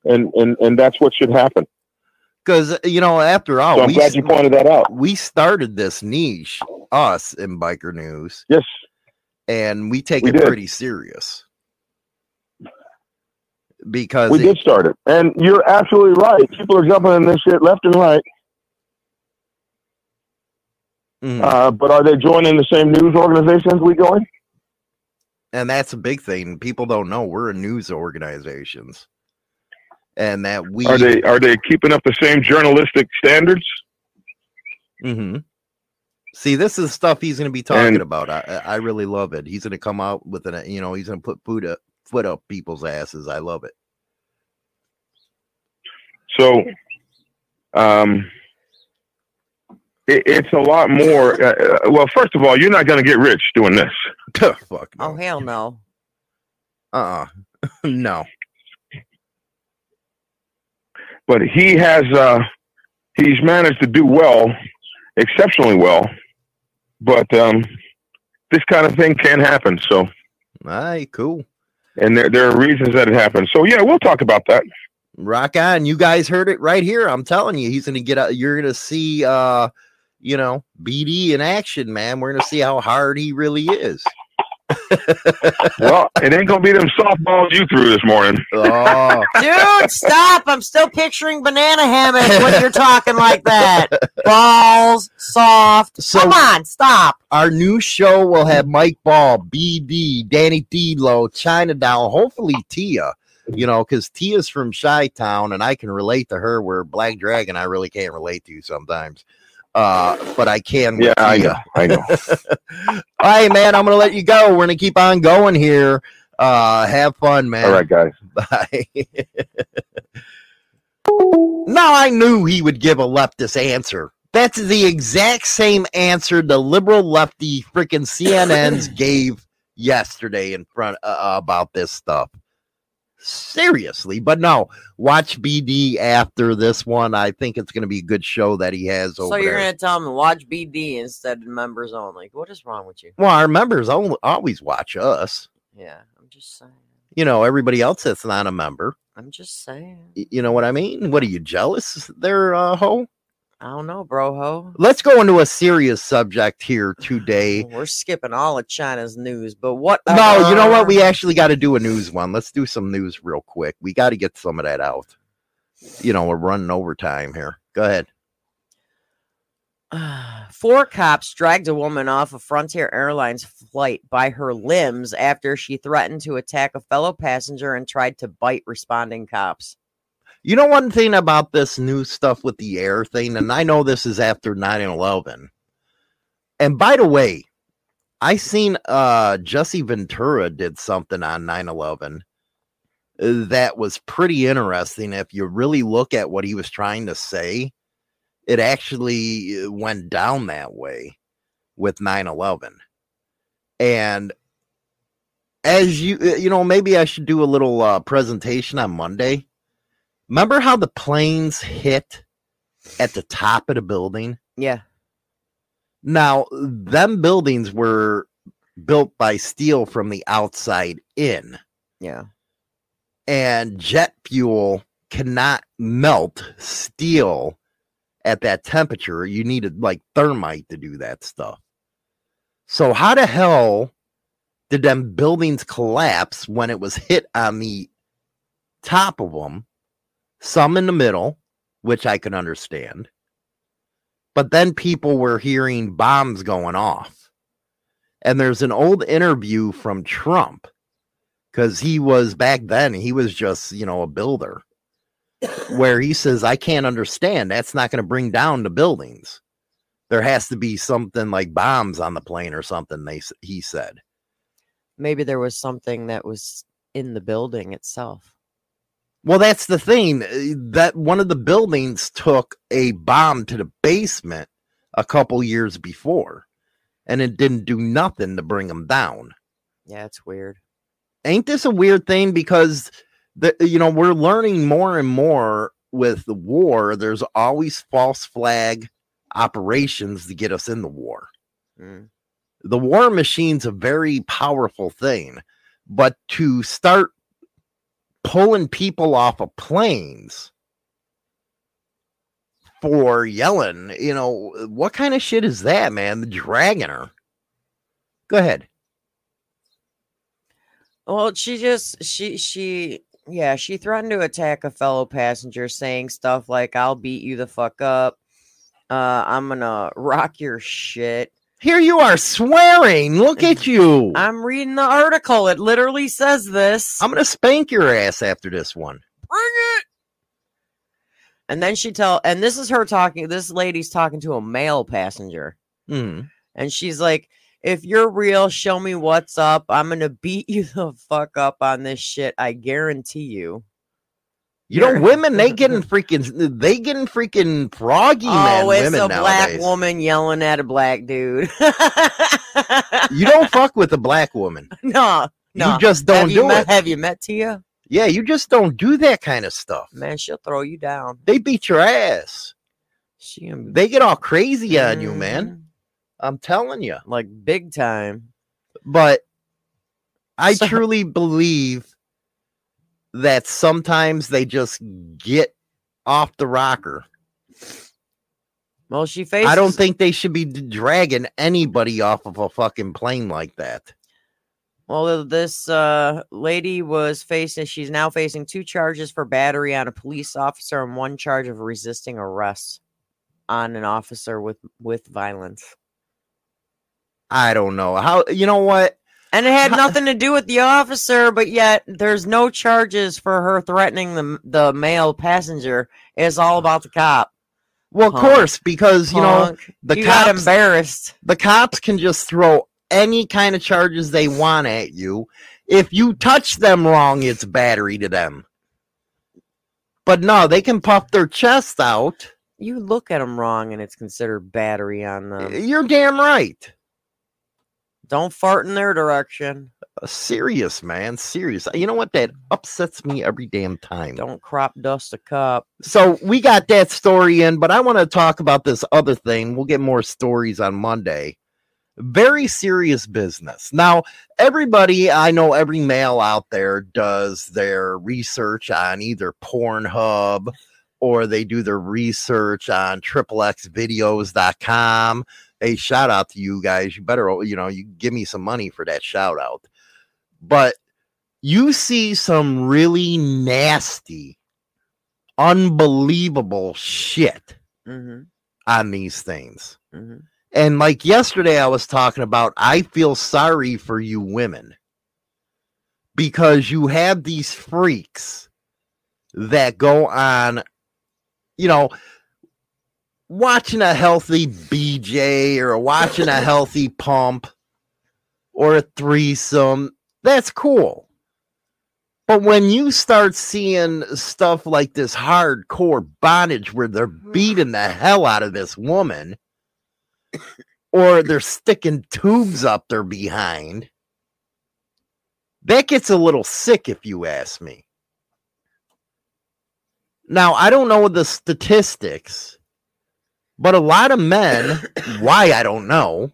and and and that's what should happen. Because you know, after all, so I'm we glad you pointed that out. we started this niche, us in biker news, Yes, and we take We it did. pretty serious. Because we it- did start it, and you're absolutely right. People are jumping in this shit left and right. Mhm. Uh, but are they joining the same news organizations we join? And that's a big thing. People don't know we're a news organizations, and that we Are they are they keeping up the same journalistic standards? hmm See, this is stuff he's going to be talking And- about. I, I really love it. He's going to come out with an, you know, he's going to put foot up, foot up people's asses. I love it. So, um, it, it's a lot more. Uh, uh, well, first of all, you're not going to get rich doing this. Fuck Oh hell no. Uh uh no. but he has uh, he's managed to do well, exceptionally well. But um, this kind of thing can happen. So, All right, cool. and there there are reasons that it happens. So yeah, we'll talk about that. Rock on. You guys heard it right here. I'm telling you, he's going to get out. You're going to see, uh, you know, BD in action, man. We're going to see how hard he really is. Well, it ain't gonna be them softballs you threw this morning. Oh, Dude, stop. I'm still picturing banana hammock when you're talking like that. Balls, soft. So- Come on, stop. our new show will have Mike Ball, BD, Danny D'Lo, China Doll, hopefully Tia. You know, because Tia's from Chi Town, and I can relate to her. Where Black Dragon, I really can't relate to sometimes, uh, but I can. Yeah, I know. I know. All right, man. I'm gonna let you go. We're gonna keep on going here. Uh, have fun, man. All right, guys. Bye. now I knew he would give a leftist answer. That's the exact same answer the liberal lefty freaking CNNs gave yesterday in front uh, about this stuff. Seriously, but no, watch BD after this one. I think it's going to be a good show that he has over So you're gonna tell them to watch BD instead of members only. What is wrong with you? Well, our members al- always watch us. Yeah, I'm just saying. You know, everybody else that's not a member. I'm just saying. You know what I mean? What are you jealous? There, uh, ho. I don't know, broho. Let's go into a serious subject here today. We're skipping all of China's news, but what? No, you know what? We actually got to do a news one. Let's do some news real quick. We got to get some of that out. You know, we're running overtime here. Go ahead. Four cops dragged a woman off a Frontier Airlines flight by her limbs after she threatened to attack a fellow passenger and tried to bite responding cops. You know one thing about this new stuff with the air thing, and I know this is after 9-11. And by the way, I seen uh Jesse Ventura did something on 9-11 uh, that was pretty interesting. If you really look at what he was trying to say, it actually uh, went down that way with 9-11. And as you uh, you know, maybe I should do a little uh, presentation on Monday. Remember how the planes hit at the top of the building? Yeah. Now, them buildings were built by steel from the outside in, Yeah. and jet fuel cannot melt steel at that temperature. You needed like thermite to do that stuff. So, how the hell did them buildings collapse when it was hit on the top of them? Some in the middle, which I can understand. But then people were hearing bombs going off. And there's an old interview from Trump because he was back then, he was just, you know, a builder, where he says, I can't understand. That's not going to bring down the buildings. There has to be something like bombs on the plane or something, they, he said. Maybe there was something that was in the building itself. Well, that's the thing uh, that one of the buildings took a bomb to the basement a couple years before, and it didn't do nothing to bring them down. Yeah, it's weird. Ain't this a weird thing? Because the you know we're learning more and more with the war. There's always false flag operations to get us in the war. Mm. The war machine's a very powerful thing, but to start pulling people off of planes for yelling, you know, what kind of shit is that, man? The dragging her. Go ahead. Well, she just she she yeah, she threatened to attack a fellow passenger saying stuff like I'll beat you the fuck up. Uh, I'm gonna rock your shit. Here you are swearing. Look at you. I'm reading the article. It literally says this. I'm gonna spank your ass after this one. Bring it. And then she tell, and this is her talking. This lady's talking to a male passenger, Hmm. and she's like, "If you're real, show me what's up. I'm gonna beat you the fuck up on this shit. I guarantee you." You know, women they getting freaking they getting freaking froggy man oh, it's women a black nowadays. woman yelling at a black dude. You don't fuck with a black woman. no, no. You just don't have do met, it. Have you met Tia? Yeah, you just don't do that kind of stuff. Man, she'll throw you down. They beat your ass. She They get all crazy on you, man. Mhm. I'm telling you. like big time. But I So- truly believe that sometimes they just get off the rocker. Well, she faces. I don't think they should be dragging anybody off of a fucking plane like that. Well, this uh, lady was facing. She's now facing two charges for battery on a police officer and one charge of resisting arrest on an officer with with violence. I don't know how. You know what? And it had nothing to do with the officer, but yet there's no charges for her threatening the the male passenger. It's all about the cop. Well, of course, because you know the you cops. embarrassed. the cops can just throw any kind of charges they want at you. If you touch them wrong, it's battery to them. But no, they can puff their chest out. You look at them wrong, and it's considered battery on them. You're damn right. Don't fart in their direction. Uh, serious, man. Serious. You know what? That upsets me every damn time. Don't crop dust a cup. So we got that story in, but I want to talk about this other thing. We'll get more stories on Monday. Very serious business. Now, everybody, I know every male out there does their research on either Pornhub or they do their research on triplexvideos.com. Hey, shout out to you guys. You better, you know, you give me some money for that shout out. But you see some really nasty, unbelievable shit Mm-hmm. on these things. Mm-hmm. And like yesterday, I was talking about, I feel sorry for you women because you have these freaks that go on, you know, watching a healthy BJ or watching a healthy pump or a threesome. That's cool. But when you start seeing stuff like this hardcore bondage where they're mm. beating the hell out of this woman, or they're sticking tubes up their behind, that gets a little sick, if you ask me. Now, I don't know the statistics, but a lot of men, why I don't know,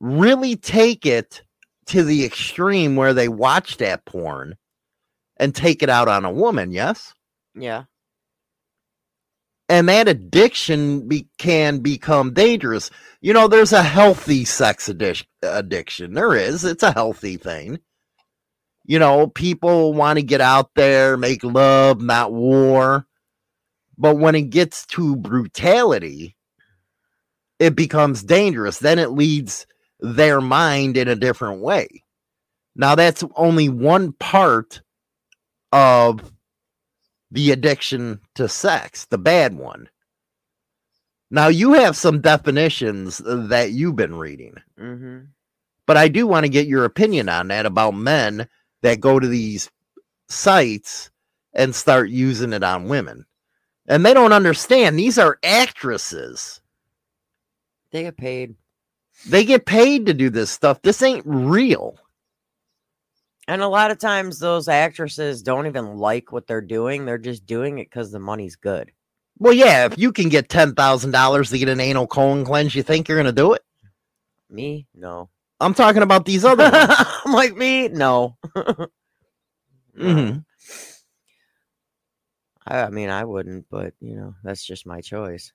really take it to the extreme where they watch that porn and take it out on a woman, yes? Yeah. and that addiction be, can become dangerous. You know, there's a healthy sex addic- addiction. There is. It's a healthy thing. You know, people want to get out there, make love, not war. But when it gets to brutality, it becomes dangerous. Then it leads their mind in a different way. Now, that's only one part of the addiction to sex, the bad one. Now, you have some definitions that you've been reading, Mm-hmm. but I do want to get your opinion on that about men that go to these sites and start using it on women. And they don't understand these are actresses. They get paid. They get paid to do this stuff. This ain't real. And a lot of times those actresses don't even like what they're doing. They're just doing it because the money's good. Well, yeah, if you can get $10,000 to get an anal colon cleanse, you think you're going to do it? Me? No. I'm talking about these other. I'm like me? No. Mhm. I, I mean, I wouldn't, but you know, that's just my choice.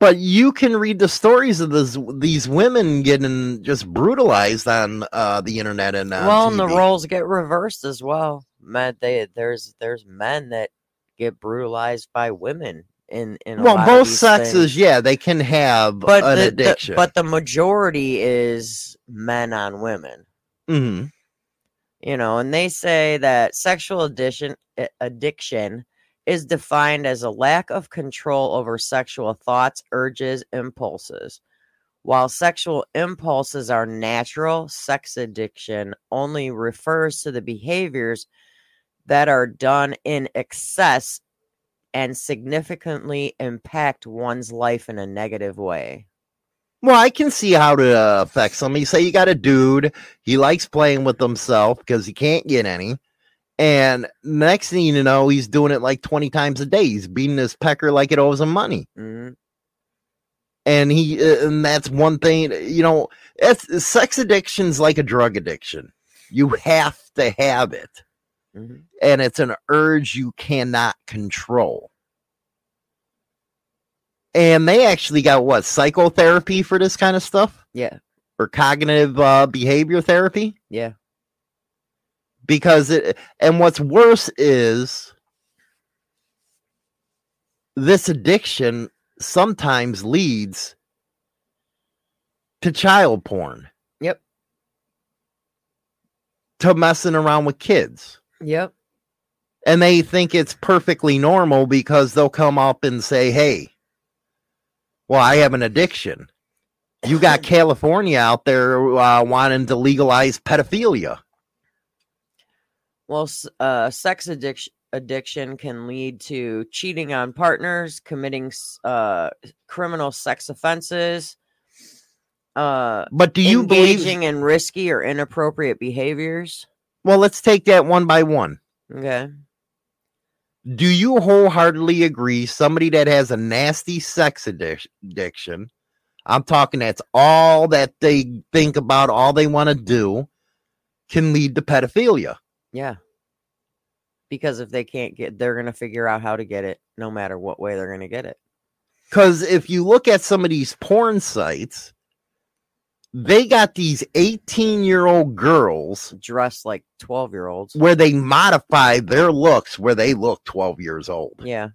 But you can read the stories of this, these women getting just brutalized on uh, the internet and on well, and the roles get reversed as well. Man, they there's there's men that get brutalized by women in in a Well, both sexes, things. yeah, they can have but an the, the- addiction. but the majority is men on women. Mhm. you know and they say that sexual addiction addiction is defined as a lack of control over sexual thoughts urges impulses while sexual impulses are natural sex addiction only refers to the behaviors that are done in excess and significantly impact one's life in a negative way Well, I can see how to uh, affect somebody. Say you got a dude, he likes playing with himself because he can't get any. And next thing you know, he's doing it like 20 times a day. He's beating his pecker like it owes him money. Mhm. And he, uh, and that's one thing, you know, it's, sex addiction's like a drug addiction. You have to have it. Mhm. And it's an urge you cannot control. And they actually got what psychotherapy for this kind of stuff? yeah or cognitive uh, behavior therapy yeah because it and what's worse is this addiction sometimes leads to child porn. Yep. To messing around with kids. Yep. And they think it's perfectly normal because they'll come up and say hey well i have an addiction. You got california out there uh, wanting to legalize pedophilia Well, uh, sex addiction addiction can lead to cheating on partners, committing uh, criminal sex offenses, uh, but do you believe engaging in risky or inappropriate behaviors. Well, let's take that one by one. Okay. Do you wholeheartedly agree somebody that has a nasty sex addiction, I'm talking that's all that they think about, all they want to do, can lead to pedophilia? Yeah. Because if they can't get, they're gonna figure out how to get it, no matter what way they're gonna get it. Because if you look at some of these porn sites, they got these 18 year old girls Dressed like twelve year olds. where they modify their looks where they look 12 years old. Yeah.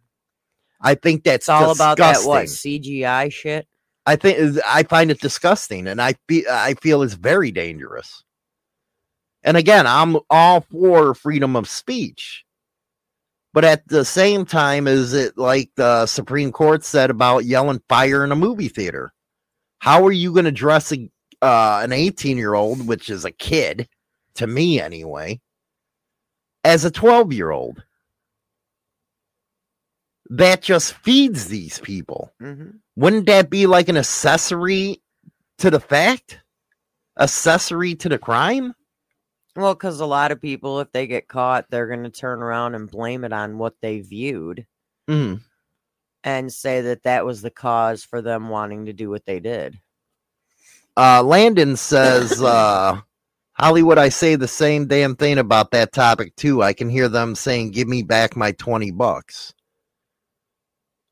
I think that's It's all about that what. CGI shit. I think I find it disgusting, and I be, I feel it's very dangerous. And again, I'm all for freedom of speech, but at the same time, is it like the Supreme Court said about yelling fire in a movie theater? How are you going to dress a, uh, an 18 year old, which is a kid to me anyway, as a 12 year old? That just feeds these people hmm wouldn't that be like an accessory to the fact? Accessory to the crime? Well, because a lot of people, if they get caught, they're gonna turn around and blame it on what they viewed Mm. and say that that was the cause for them wanting to do what they did. Uh, Landon says, uh, Hollywood, I say the same damn thing about that topic too. I can hear them saying, give me back my 20 bucks.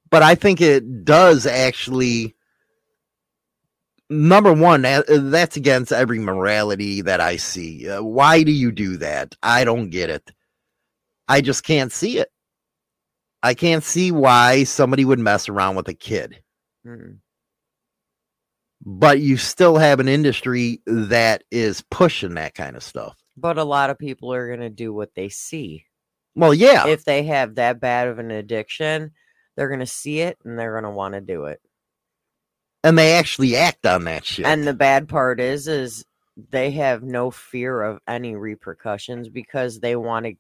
But I think it does actually. Number one, that's against every morality that I see. Uh, why do you do that? I don't get it. I just can't see it. I can't see why somebody would mess around with a kid. Mm. But you still have an industry that is pushing that kind of stuff. But a lot of people are gonna do what they see. Well, yeah. If they have that bad of an addiction, they're gonna see it and they're gonna want to do it. And they actually act on that shit. And the bad part is, is they have no fear of any repercussions because they want to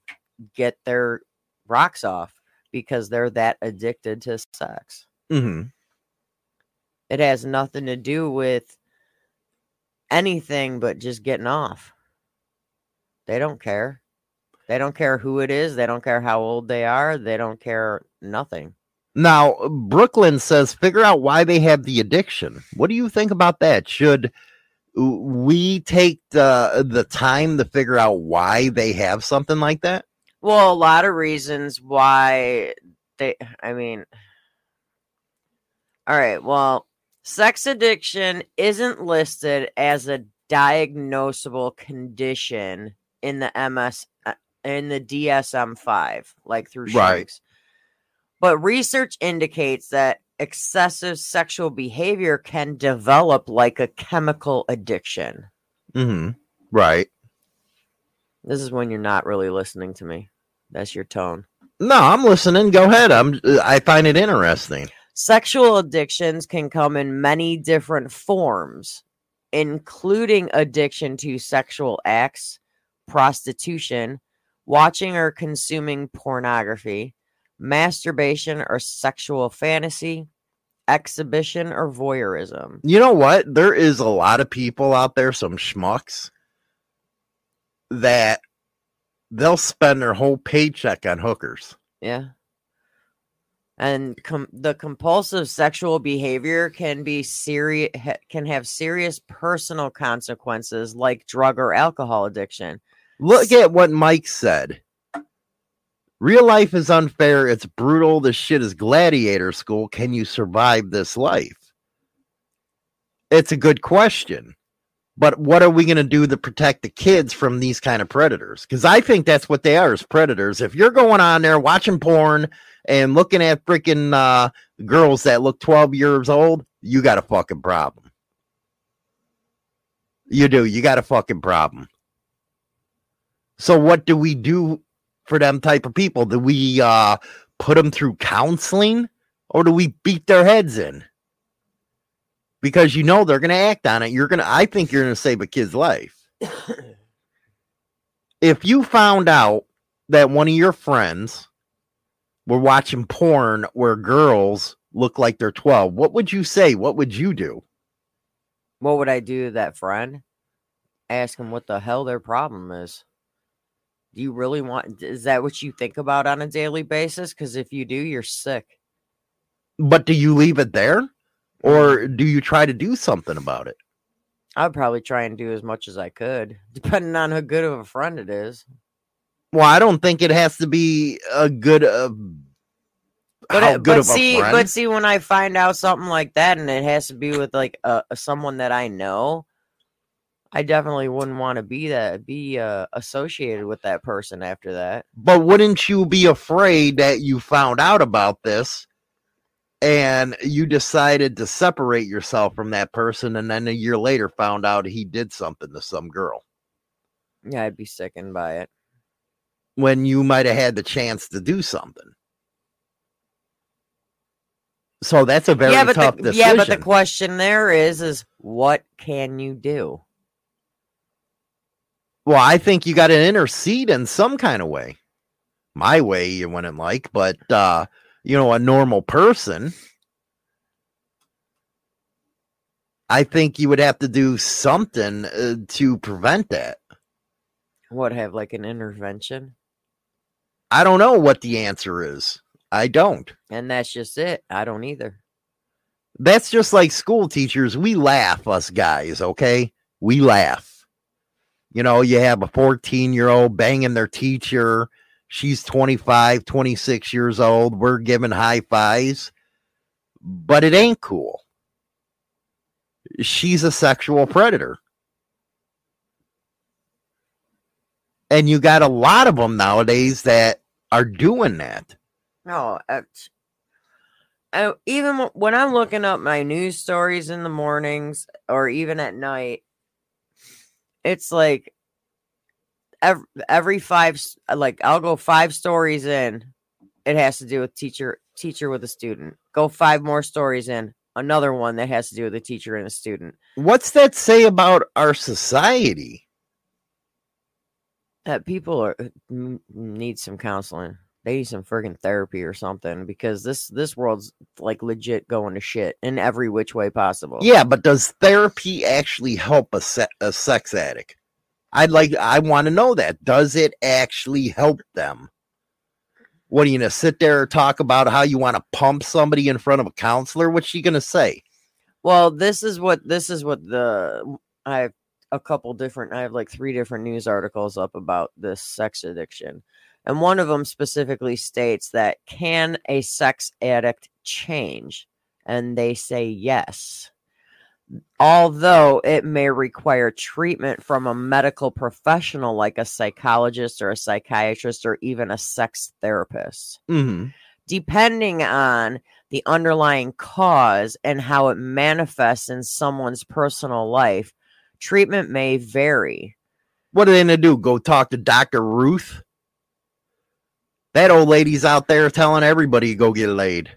get their rocks off because they're that addicted to sex. Mhm. It has nothing to do with anything but just getting off. They don't care. They don't care who it is. They don't care how old they are. They don't care nothing. Now, Brooklyn says figure out why they have the addiction. What do you think about that? Should we take the the time to figure out why they have something like that? Well, a lot of reasons why they, I mean, all right, well, sex addiction isn't listed as a diagnosable condition in the MS, uh, in the DSM 5, like through Right. Shanks. But research indicates that excessive sexual behavior can develop like a chemical addiction. Mm-hmm. Right. This is when you're not really listening to me. That's your tone. No, I'm listening. Go ahead. I'm. I find it interesting. Sexual addictions can come in many different forms, including addiction to sexual acts, prostitution, watching or consuming pornography, masturbation or sexual fantasy, exhibition or voyeurism. You know what? There is a lot of people out there, some schmucks, that they'll spend their whole paycheck on hookers. Yeah. And com- the compulsive sexual behavior can be serious can have serious personal consequences like drug or alcohol addiction. Look at what Mike said. Real life is unfair. It's brutal. This shit is gladiator school. Can you survive this life? It's a good question. But what are we going to do to protect the kids from these kind of predators? Because I think that's what they are as predators. If you're going on there watching porn and looking at freaking uh, girls that look 12 years old, you got a fucking problem. You do. You got a fucking problem. So what do we do for them type of people? Do we uh put them through counseling or do we beat their heads in? Because you know they're going to act on it. You're going to I think you're going to save a kid's life. if you found out that one of your friends were watching porn where girls look like they're 12, what would you say? What would you do? What would I do to that friend? Ask them what the hell their problem is. Do you really want is that what you think about on a daily basis? Because if you do, you're sick. But do you leave it there or do you try to do something about it? I'd probably try and do as much as I could, depending on how good of a friend it is. Well, I don't think it has to be a good uh, But, how good but of a see, friend. but see, when I find out something like that, and it has to be with like a, someone that I know, I definitely wouldn't want to be that be uh, associated with that person after that. But wouldn't you be afraid that you found out about this and you decided to separate yourself from that person and then a year later found out he did something to some girl Yeah, I'd be sickened by it. when you might have had the chance to do something? So that's a very yeah, but tough the, decision. yeah, but the question there is, is what can you do? Well, I think you got to intercede in some kind of way. My way you wouldn't like, but uh, you know, a normal person, I think you would have to do something uh, to prevent that. What have like an intervention? I don't know what the answer is. I don't. And that's just it. I don't either. That's just like school teachers. We laugh, us guys, okay? We laugh. You know, you have a 14 year old banging their teacher. She's 25, 26 years old. We're giving high fives, but it ain't cool. She's a sexual predator. And you got a lot of them nowadays that are doing that. No, it's- I, even when I'm looking up my news stories in the mornings or even at night, it's like every, every five, like I'll go five stories in, it has to do with teacher teacher with a student. Go five more stories in, another one that has to do with a teacher and a student. What's that say about our society? that people are uh, need some counseling. They need some friggin' therapy or something because this this world's like legit going to shit in every which way possible. Yeah, but does therapy actually help a, se- a sex addict? I'd like, I want to know that. Does it actually help them? What are you gonna sit there and talk about how you want to pump somebody in front of a counselor? What's she gonna say? Well, this is what this is what the I have a couple different I have like three different news articles up about this sex addiction. And one of them specifically states that can a sex addict change? And they say yes. Although it may require treatment from a medical professional like a psychologist or a psychiatrist or even a sex therapist. Mm-hmm. depending on the underlying cause and how it manifests in someone's personal life, treatment may vary. What are they gonna do? Go talk to Dr. Ruth? That old lady's out there telling everybody to go get laid.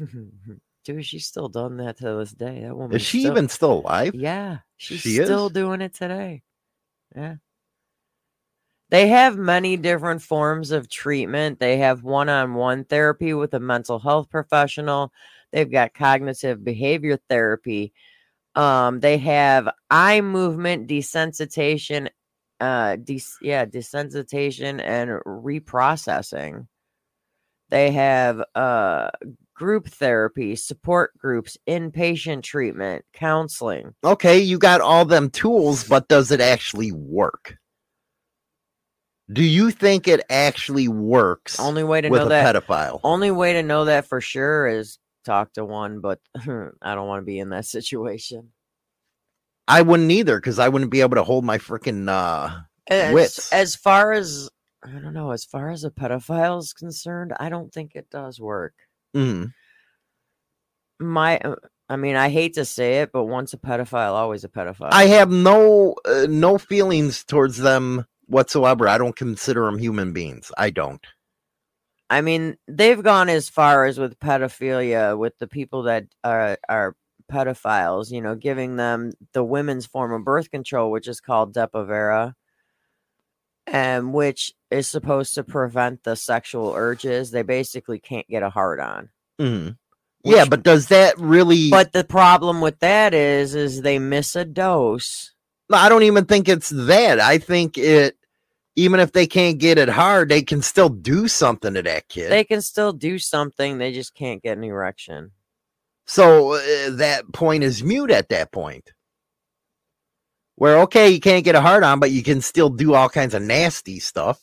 Dude, she's still done that to this day. That woman Is she even still alive? Yeah, she's She is? still doing it today. Yeah. They have many different forms of treatment. They have one on one therapy with a mental health professional. They've got cognitive behavior therapy. Um, they have eye movement desensitization, uh, des- yeah, desensitization and reprocessing. They have uh, group therapy, support groups, inpatient treatment, counseling. Okay, you got all them tools, but does it actually work? Do you think it actually works Only way to with know a that pedophile? Only way to know that for sure is talk to one, but I don't want to be in that situation. I wouldn't either because I wouldn't be able to hold my freaking uh, As, wits. as far as I don't know, as far as a pedophile is concerned, I don't think it does work. Mhm. My, uh, I mean, I hate to say it, but once a pedophile, always a pedophile. I have no uh, no feelings towards them whatsoever. I don't consider them human beings. I don't. I mean, they've gone as far as with pedophilia with the people that are are pedophiles, you know, giving them the women's form of birth control, which is called Depo-Provera, and which is supposed to prevent the sexual urges. They basically can't get a hard on. Mhm. Yeah, but does that really? But the problem with that is, is they miss a dose. I don't even think it's that. I think it. Even if they can't get it hard, they can still do something to that kid. They can still do something. They just can't get an erection. So uh, that point is mute at that point. Where okay, you can't get a hard on, but you can still do all kinds of nasty stuff.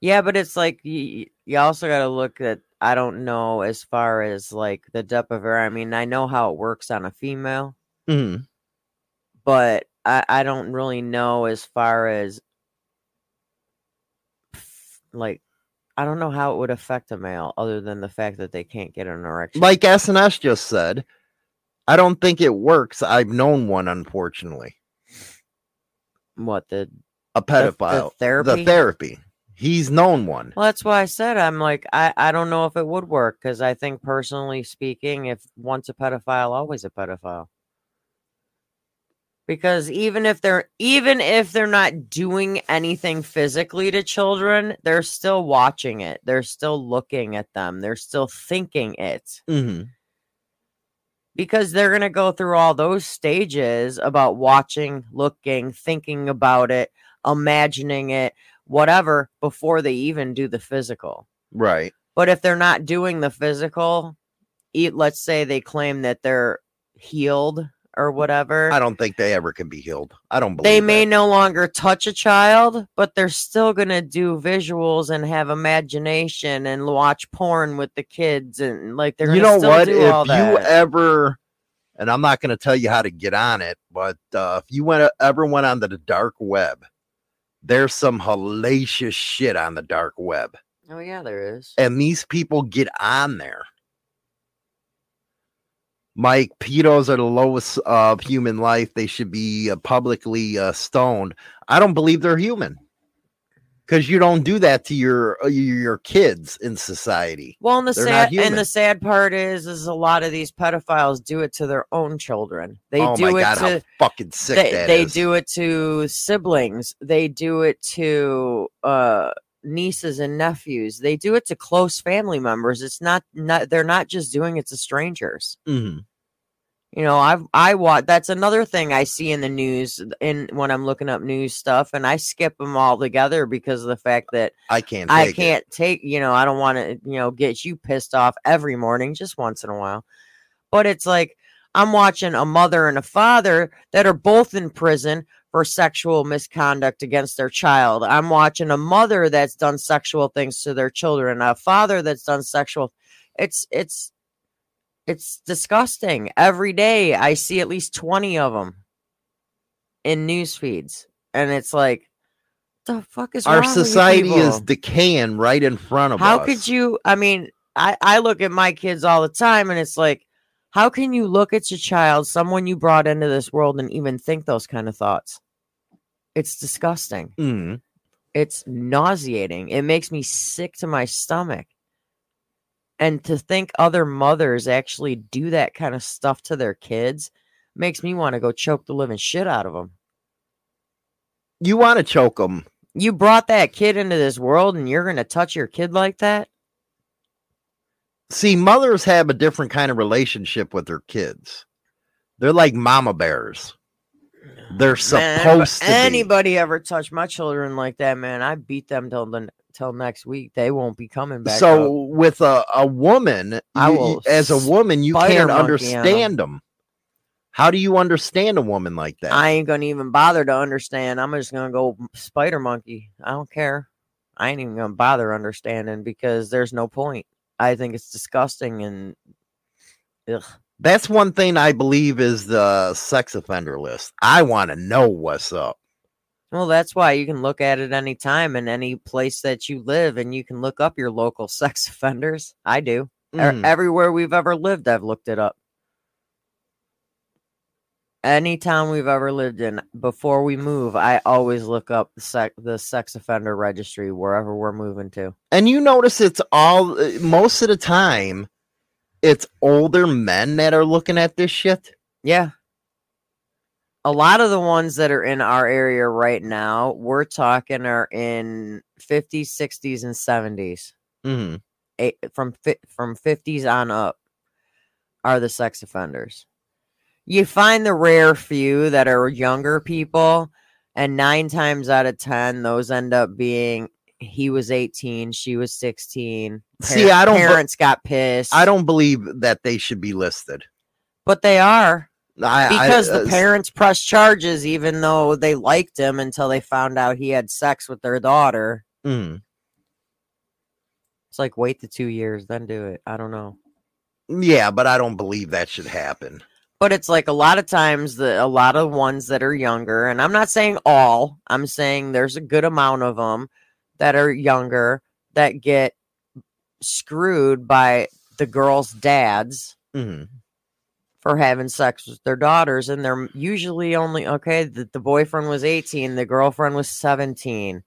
Yeah, but it's like you, you also got to look at. I don't know as far as like the Depo-Provera. I mean, I know how it works on a female, Mhm. but I, I don't really know as far as like I don't know how it would affect a male other than the fact that they can't get an erection. Like SNS just said, I don't think it works. I've known one, unfortunately, what the a pedophile. therapy? The therapy. He's known one. Well, that's why I said I'm like I I don't know if it would work because I think personally speaking, if once a pedophile, always a pedophile. Because even if they're even if they're not doing anything physically to children, they're still watching it. They're still looking at them. They're still thinking it. hmm Because they're gonna go through all those stages about watching, looking, thinking about it, imagining it, whatever, before they even do the physical. Right. But if they're not doing the physical, eat, let's say they claim that they're healed or whatever, I don't think they ever can be healed. I don't believe they may that. no longer touch a child, but they're still going to do visuals and have imagination and watch porn with the kids. And like they're you know what? do If you ever, and I'm not going to tell you how to get on it, but uh, if you went ever went on the dark web, there's some hellacious shit on the dark web, oh, yeah, there is. and these people get on there. Mike, pedos are the lowest of human life. They should be uh, publicly uh, stoned. I don't believe they're human because you don't do that to your uh, your your kids in society. Well, and the They're sad and the sad part is, is a lot of these pedophiles do it to their own children. They oh do my it god, to how fucking sick they, they do it to siblings they do it to uh nieces and nephews they do it to close family members it's not not they're not just doing it to strangers Mhm. you know i've i watch that's another thing i see in the news in when i'm looking up news stuff and i skip them all together because of the fact that I can't. I can't take, you know, I don't want to, you know, get you pissed off every morning, just once in a while. But it's like I'm watching a mother and a father that are both in prison for sexual misconduct against their child. I'm watching a mother that's done sexual things to their children, a father that's done sexual. It's it's it's disgusting. Every day I see at least 20 of them in news feeds. And it's like the fuck is Our wrong with society is decaying right in front of How us. How could you? I mean, I I look at my kids all the time, and it's like, how can you look at your child, someone you brought into this world, and even think those kind of thoughts? It's disgusting. Mm. It's nauseating. It makes me sick to my stomach. And to think other mothers actually do that kind of stuff to their kids makes me want to go choke the living shit out of them. You want to choke them? You brought that kid into this world, and you're going to touch your kid like that? See, mothers have a different kind of relationship with their kids. They're like mama bears. They're supposed if to be. anybody ever touch my children like that, man, I beat them till the till next week. They won't be coming back. So up. with a, a woman, I you- will as a woman, you can't monkey on 'em. understand them. How do you understand a woman like that? I ain't gonna even bother to understand. I'm just gonna go spider monkey. I don't care. I ain't even gonna bother understanding because there's no point. I think it's disgusting and ugh. That's one thing I believe is the sex offender list. I want to know what's up. Well, that's why you can look at it any time in any place that you live, and you can look up your local sex offenders. I do. Mhm. Everywhere we've ever lived, I've looked it up. Any town we've ever lived in, before we move, I always look up the sex the sex offender registry wherever we're moving to. And you notice it's all uh, most of the time, it's older men that are looking at this shit. Yeah. A lot of the ones that are in our area right now, we're talking are in 50s, 60s, and 70s. Mm-hmm. eight, from from 50s on up are the sex offenders. You find the rare few that are younger people, and nine times out of ten, those end up being he was 18, she was 16. See, I don't Parents got pissed. I don't believe that they should be listed. but they are I, I- because uh, the parents pressed charges, even though they liked him until they found out he had sex with their daughter. mhm. It's like wait the two years, then do it. I don't know. Yeah, but I don't believe that should happen. but it's like a lot of times the a lot of ones that are younger and i'm not saying all i'm saying there's a good amount of them that are younger that get screwed by the girls dads hmm for having sex with their daughters and they're usually only okay the, the boyfriend was 18 the girlfriend was 17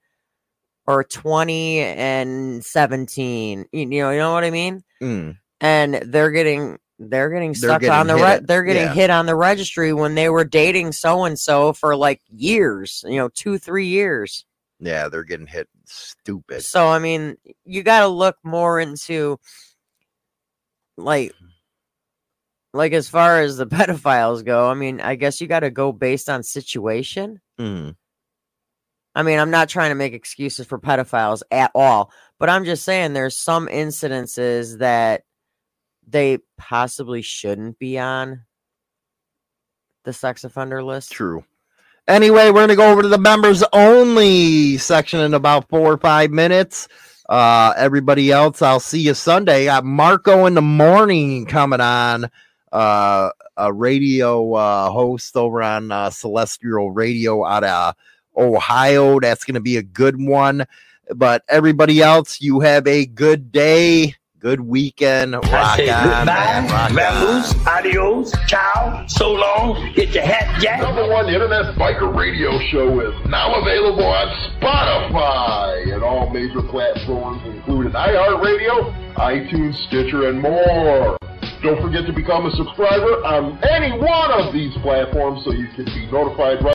or 20 and 17 you, you know you know what i mean Mm. and they're getting they're getting stuck on the re- they're getting yeah. hit on the registry when they were dating so and so for like years you know two three years Yeah, they're getting hit stupid. so i mean you got to look more into like like as far as the pedophiles go i mean i guess you got to go based on situation Mm. I mean, I'm not trying to make excuses for pedophiles at all, but I'm just saying there's some incidences that they possibly shouldn't be on the sex offender list. True. Anyway, we're gonna go over to the members only section in about four or five minutes. Uh, everybody else, I'll see you Sunday. Got Marco in the morning coming on. Uh, a radio uh, host over on uh, Celestial Radio out of Ohio. That's gonna be a good one. But everybody else, you have a good day, good weekend. Rock I say on, goodbye, man. Rock on. vamoose, adios, ciao, so long, get your hat jack. Number one internet biker radio show is now available on Spotify and all major platforms, including iHeartRadio, iTunes, Stitcher, and more. Don't forget to become a subscriber on any one of these platforms so you can be notified right